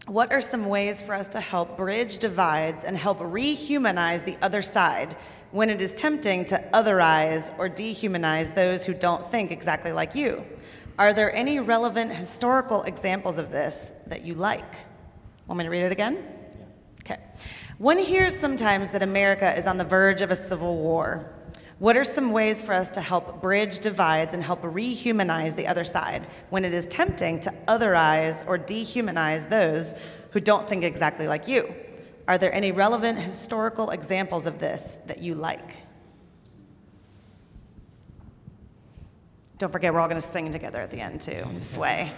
What are some ways for us to help bridge divides and help rehumanize the other side when it is tempting to otherize or dehumanize those who don't think exactly like you? Are there any relevant historical examples of this that you like? Want me to read it again? Okay. One hears sometimes that America is on the verge of a civil war. What are some ways for us to help bridge divides and help rehumanize the other side when it is tempting to otherize or dehumanize those who don't think exactly like you? Are there any relevant historical examples of this that you like? Don't forget, we're all going to sing together at the end, too. Sway.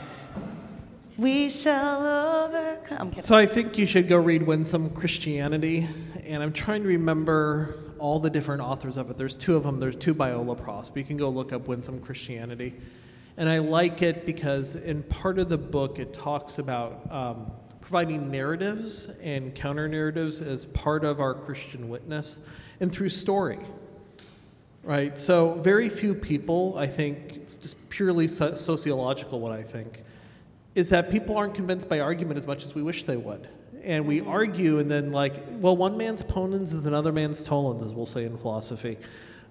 We shall overcome. So I think you should go read Winsome Christianity, and I'm trying to remember all the different authors of it. There's two of them. There's two by Ola Pross, but you can go look up Winsome Christianity. And I like it because in part of the book it talks about um, providing narratives and counter narratives as part of our Christian witness and through story. Right? So, very few people, I think, just purely so- sociological, what I think, is that people aren't convinced by argument as much as we wish they would. And we argue, and then, like, well, one man's ponens is another man's tollens, as we'll say in philosophy.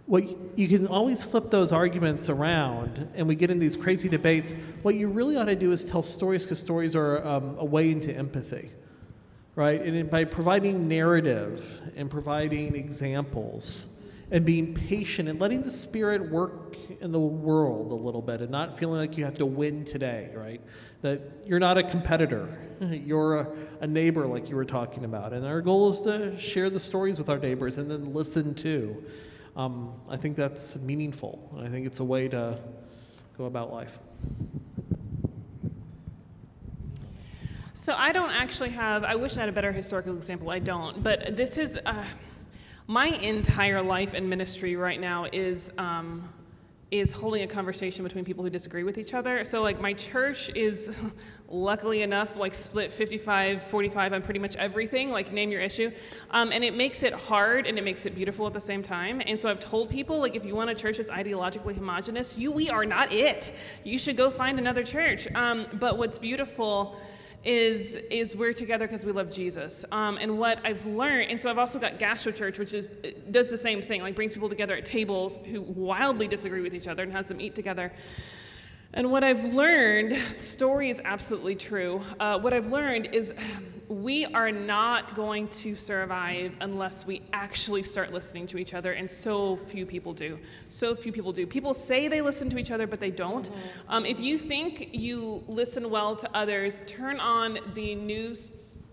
What you can always flip those arguments around, and we get in these crazy debates. What you really ought to do is tell stories, because stories are um, a way into empathy, right? And by providing narrative and providing examples, and being patient and letting the Spirit work in the world a little bit and not feeling like you have to win today, right? That you're not a competitor, you're a, a neighbor, like you were talking about. And our goal is to share the stories with our neighbors and then listen too. Um, I think that's meaningful. I think it's a way to go about life. So I don't actually have, I wish I had a better historical example. I don't. But this is, uh, my entire life and ministry right now is. Um, is holding a conversation between people who disagree with each other. So, like, my church is luckily enough, like, split 55 45 on pretty much everything, like, name your issue. Um, and it makes it hard and it makes it beautiful at the same time. And so, I've told people, like, if you want a church that's ideologically homogenous, you, we are not it. You should go find another church. Um, but what's beautiful is is we're together because we love Jesus. Um, and what I've learned, and so I've also got Gastro Church, which is does the same thing, like brings people together at tables who wildly disagree with each other and has them eat together. And what I've learned, the story is absolutely true. Uh, what I've learned is we are not going to survive unless we actually start listening to each other, and so few people do. So few people do. People say they listen to each other, but they don't. Mm-hmm. Um, if you think you listen well to others, turn on the news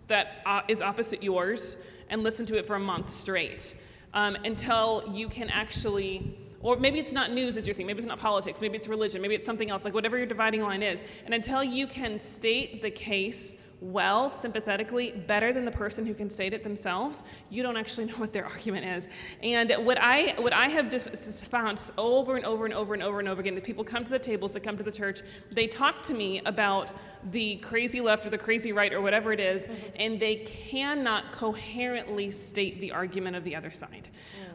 that uh, is opposite yours and listen to it for a month straight um, until you can actually or maybe it's not news as your thing, maybe it's not politics, maybe it's religion, maybe it's something else, like whatever your dividing line is. And until you can state the case well, sympathetically, better than the person who can state it themselves, you don't actually know what their argument is. And what I, what I have found over and over and over and over and over again, that people come to the tables, that come to the church, they talk to me about the crazy left or the crazy right or whatever it is, mm-hmm. and they cannot coherently state the argument of the other side.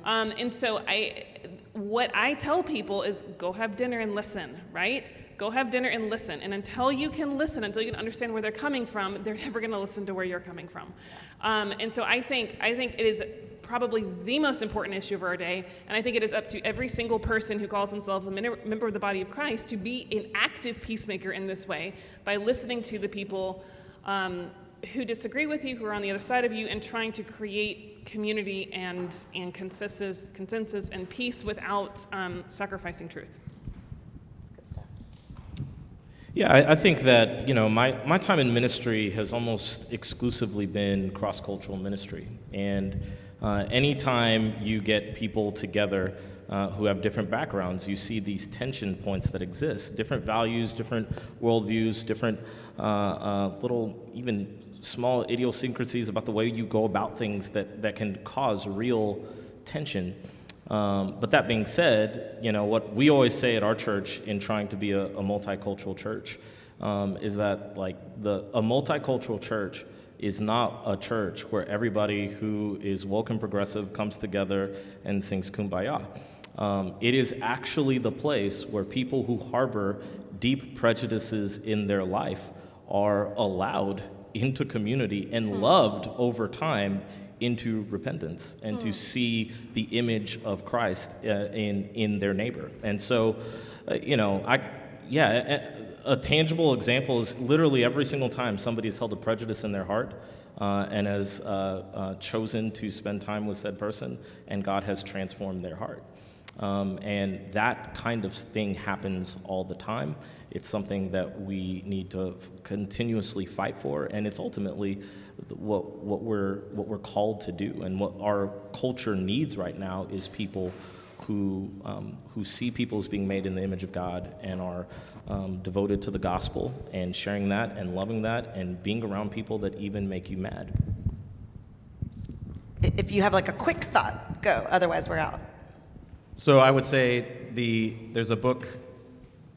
Mm. Um, and so I, what I tell people is go have dinner and listen, right? Go have dinner and listen. And until you can listen, until you can understand where they're coming from, they're never going to listen to where you're coming from. Um, and so I think I think it is probably the most important issue of our day, and I think it is up to every single person who calls themselves a member of the body of Christ to be an active peacemaker in this way by listening to the people. Um, who disagree with you, who are on the other side of you, and trying to create community and, and consensus, consensus and peace without um, sacrificing truth. Yeah, I, I, think that you know my, my time in ministry has almost exclusively been cross cultural ministry, and uh, anytime you get people together uh, who have different backgrounds, you see these tension points that exist, different values, different worldviews, different uh, uh little even small idiosyncrasies about the way you go about things that, that can cause real tension. Um, but that being said, you know, what we always say at our church in trying to be a, a multicultural church um, is that like the, a multicultural church is not a church where everybody who is woke and progressive comes together and sings kumbaya. Um, it is actually the place where people who harbor deep prejudices in their life are allowed into community and hmm. loved over time into repentance and to hmm. see the image of Christ uh, in in their neighbor. And so, uh, you know, I yeah, a, a, tangible example is literally every single time somebody has held a prejudice in their heart. Uh, and has uh, uh, chosen to spend time with said person, and God has transformed their heart. Um, and that kind of thing happens all the time. It's something that we need to continuously fight for, and it's ultimately what, what, we're, what we're called to do. And what our culture needs right now is people who, um, who see people as being made in the image of God and are um, devoted to the gospel and sharing that and loving that and being around people that even make you mad. If you have like a quick thought, go. Otherwise, we're out. So I would say the there's a book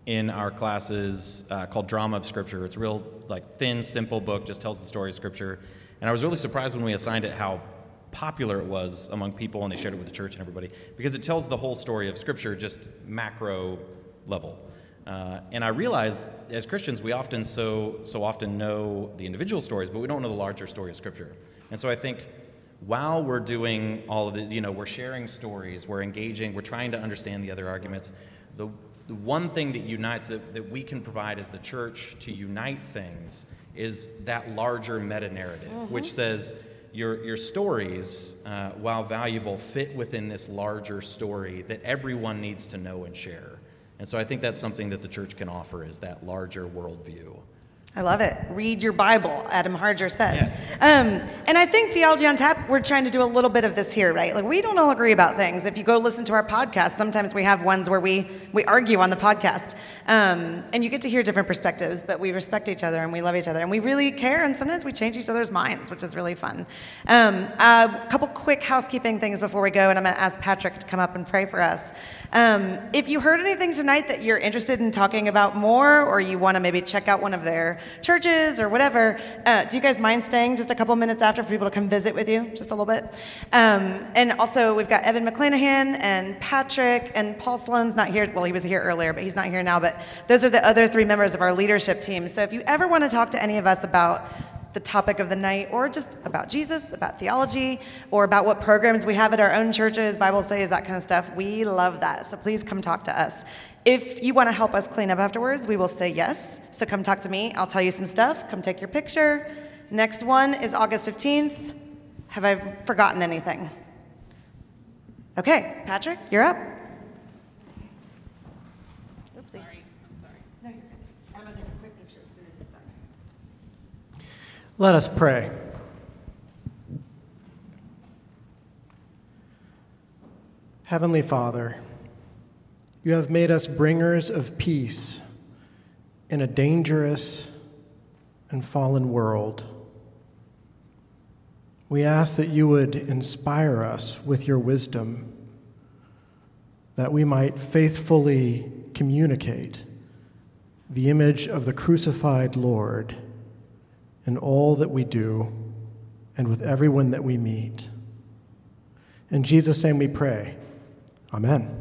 in our classes uh, called Drama of Scripture. It's a real like thin, simple book, just tells the story of Scripture. And I was really surprised when we assigned it how popular it was among people and they shared it with the church and everybody because it tells the whole story of Scripture just macro level. Uh, and I realize as Christians we often so so often know the individual stories, but we don't know the larger story of Scripture. And so I think while we're doing all of this, you know, we're sharing stories, we're engaging, we're trying to understand the other arguments. The the one thing that unites, that, that we can provide as the church to unite things, is that larger meta narrative, mm-hmm. which says your, your stories, uh, while valuable, fit within this larger story that everyone needs to know and share. And so I think that's something that the church can offer is that larger worldview. I love it. Read your Bible, Adam Harger says. Yes. Um, and I think Theology on Tap, we're trying to do a little bit of this here, right? Like, we don't all agree about things. If you go listen to our podcast, sometimes we have ones where we, we argue on the podcast. Um, and you get to hear different perspectives, but we respect each other and we love each other and we really care. And sometimes we change each other's minds, which is really fun. Um, a couple quick housekeeping things before we go, and I'm going to ask Patrick to come up and pray for us. Um, if you heard anything tonight that you're interested in talking about more, or you want to maybe check out one of their churches or whatever, uh, do you guys mind staying just a couple minutes after for people to come visit with you, just a little bit? Um, and also, we've got Evan McClanahan and Patrick and Paul Sloan's not here. Well, he was here earlier, but he's not here now. But those are the other three members of our leadership team. So if you ever want to talk to any of us about the topic of the night, or just about Jesus, about theology, or about what programs we have at our own churches, Bible studies, that kind of stuff. We love that. So please come talk to us. If you want to help us clean up afterwards, we will say yes. So come talk to me. I'll tell you some stuff. Come take your picture. Next one is August 15th. Have I forgotten anything? Okay, Patrick, you're up. Oopsie. Sorry. I'm sorry. No, you're I'm going to take a quick picture as soon as it's done. Let us pray. Heavenly Father, you have made us bringers of peace in a dangerous and fallen world. We ask that you would inspire us with your wisdom, that we might faithfully communicate the image of the crucified Lord in all that we do and with everyone that we meet. In Jesus' name we pray. Amen.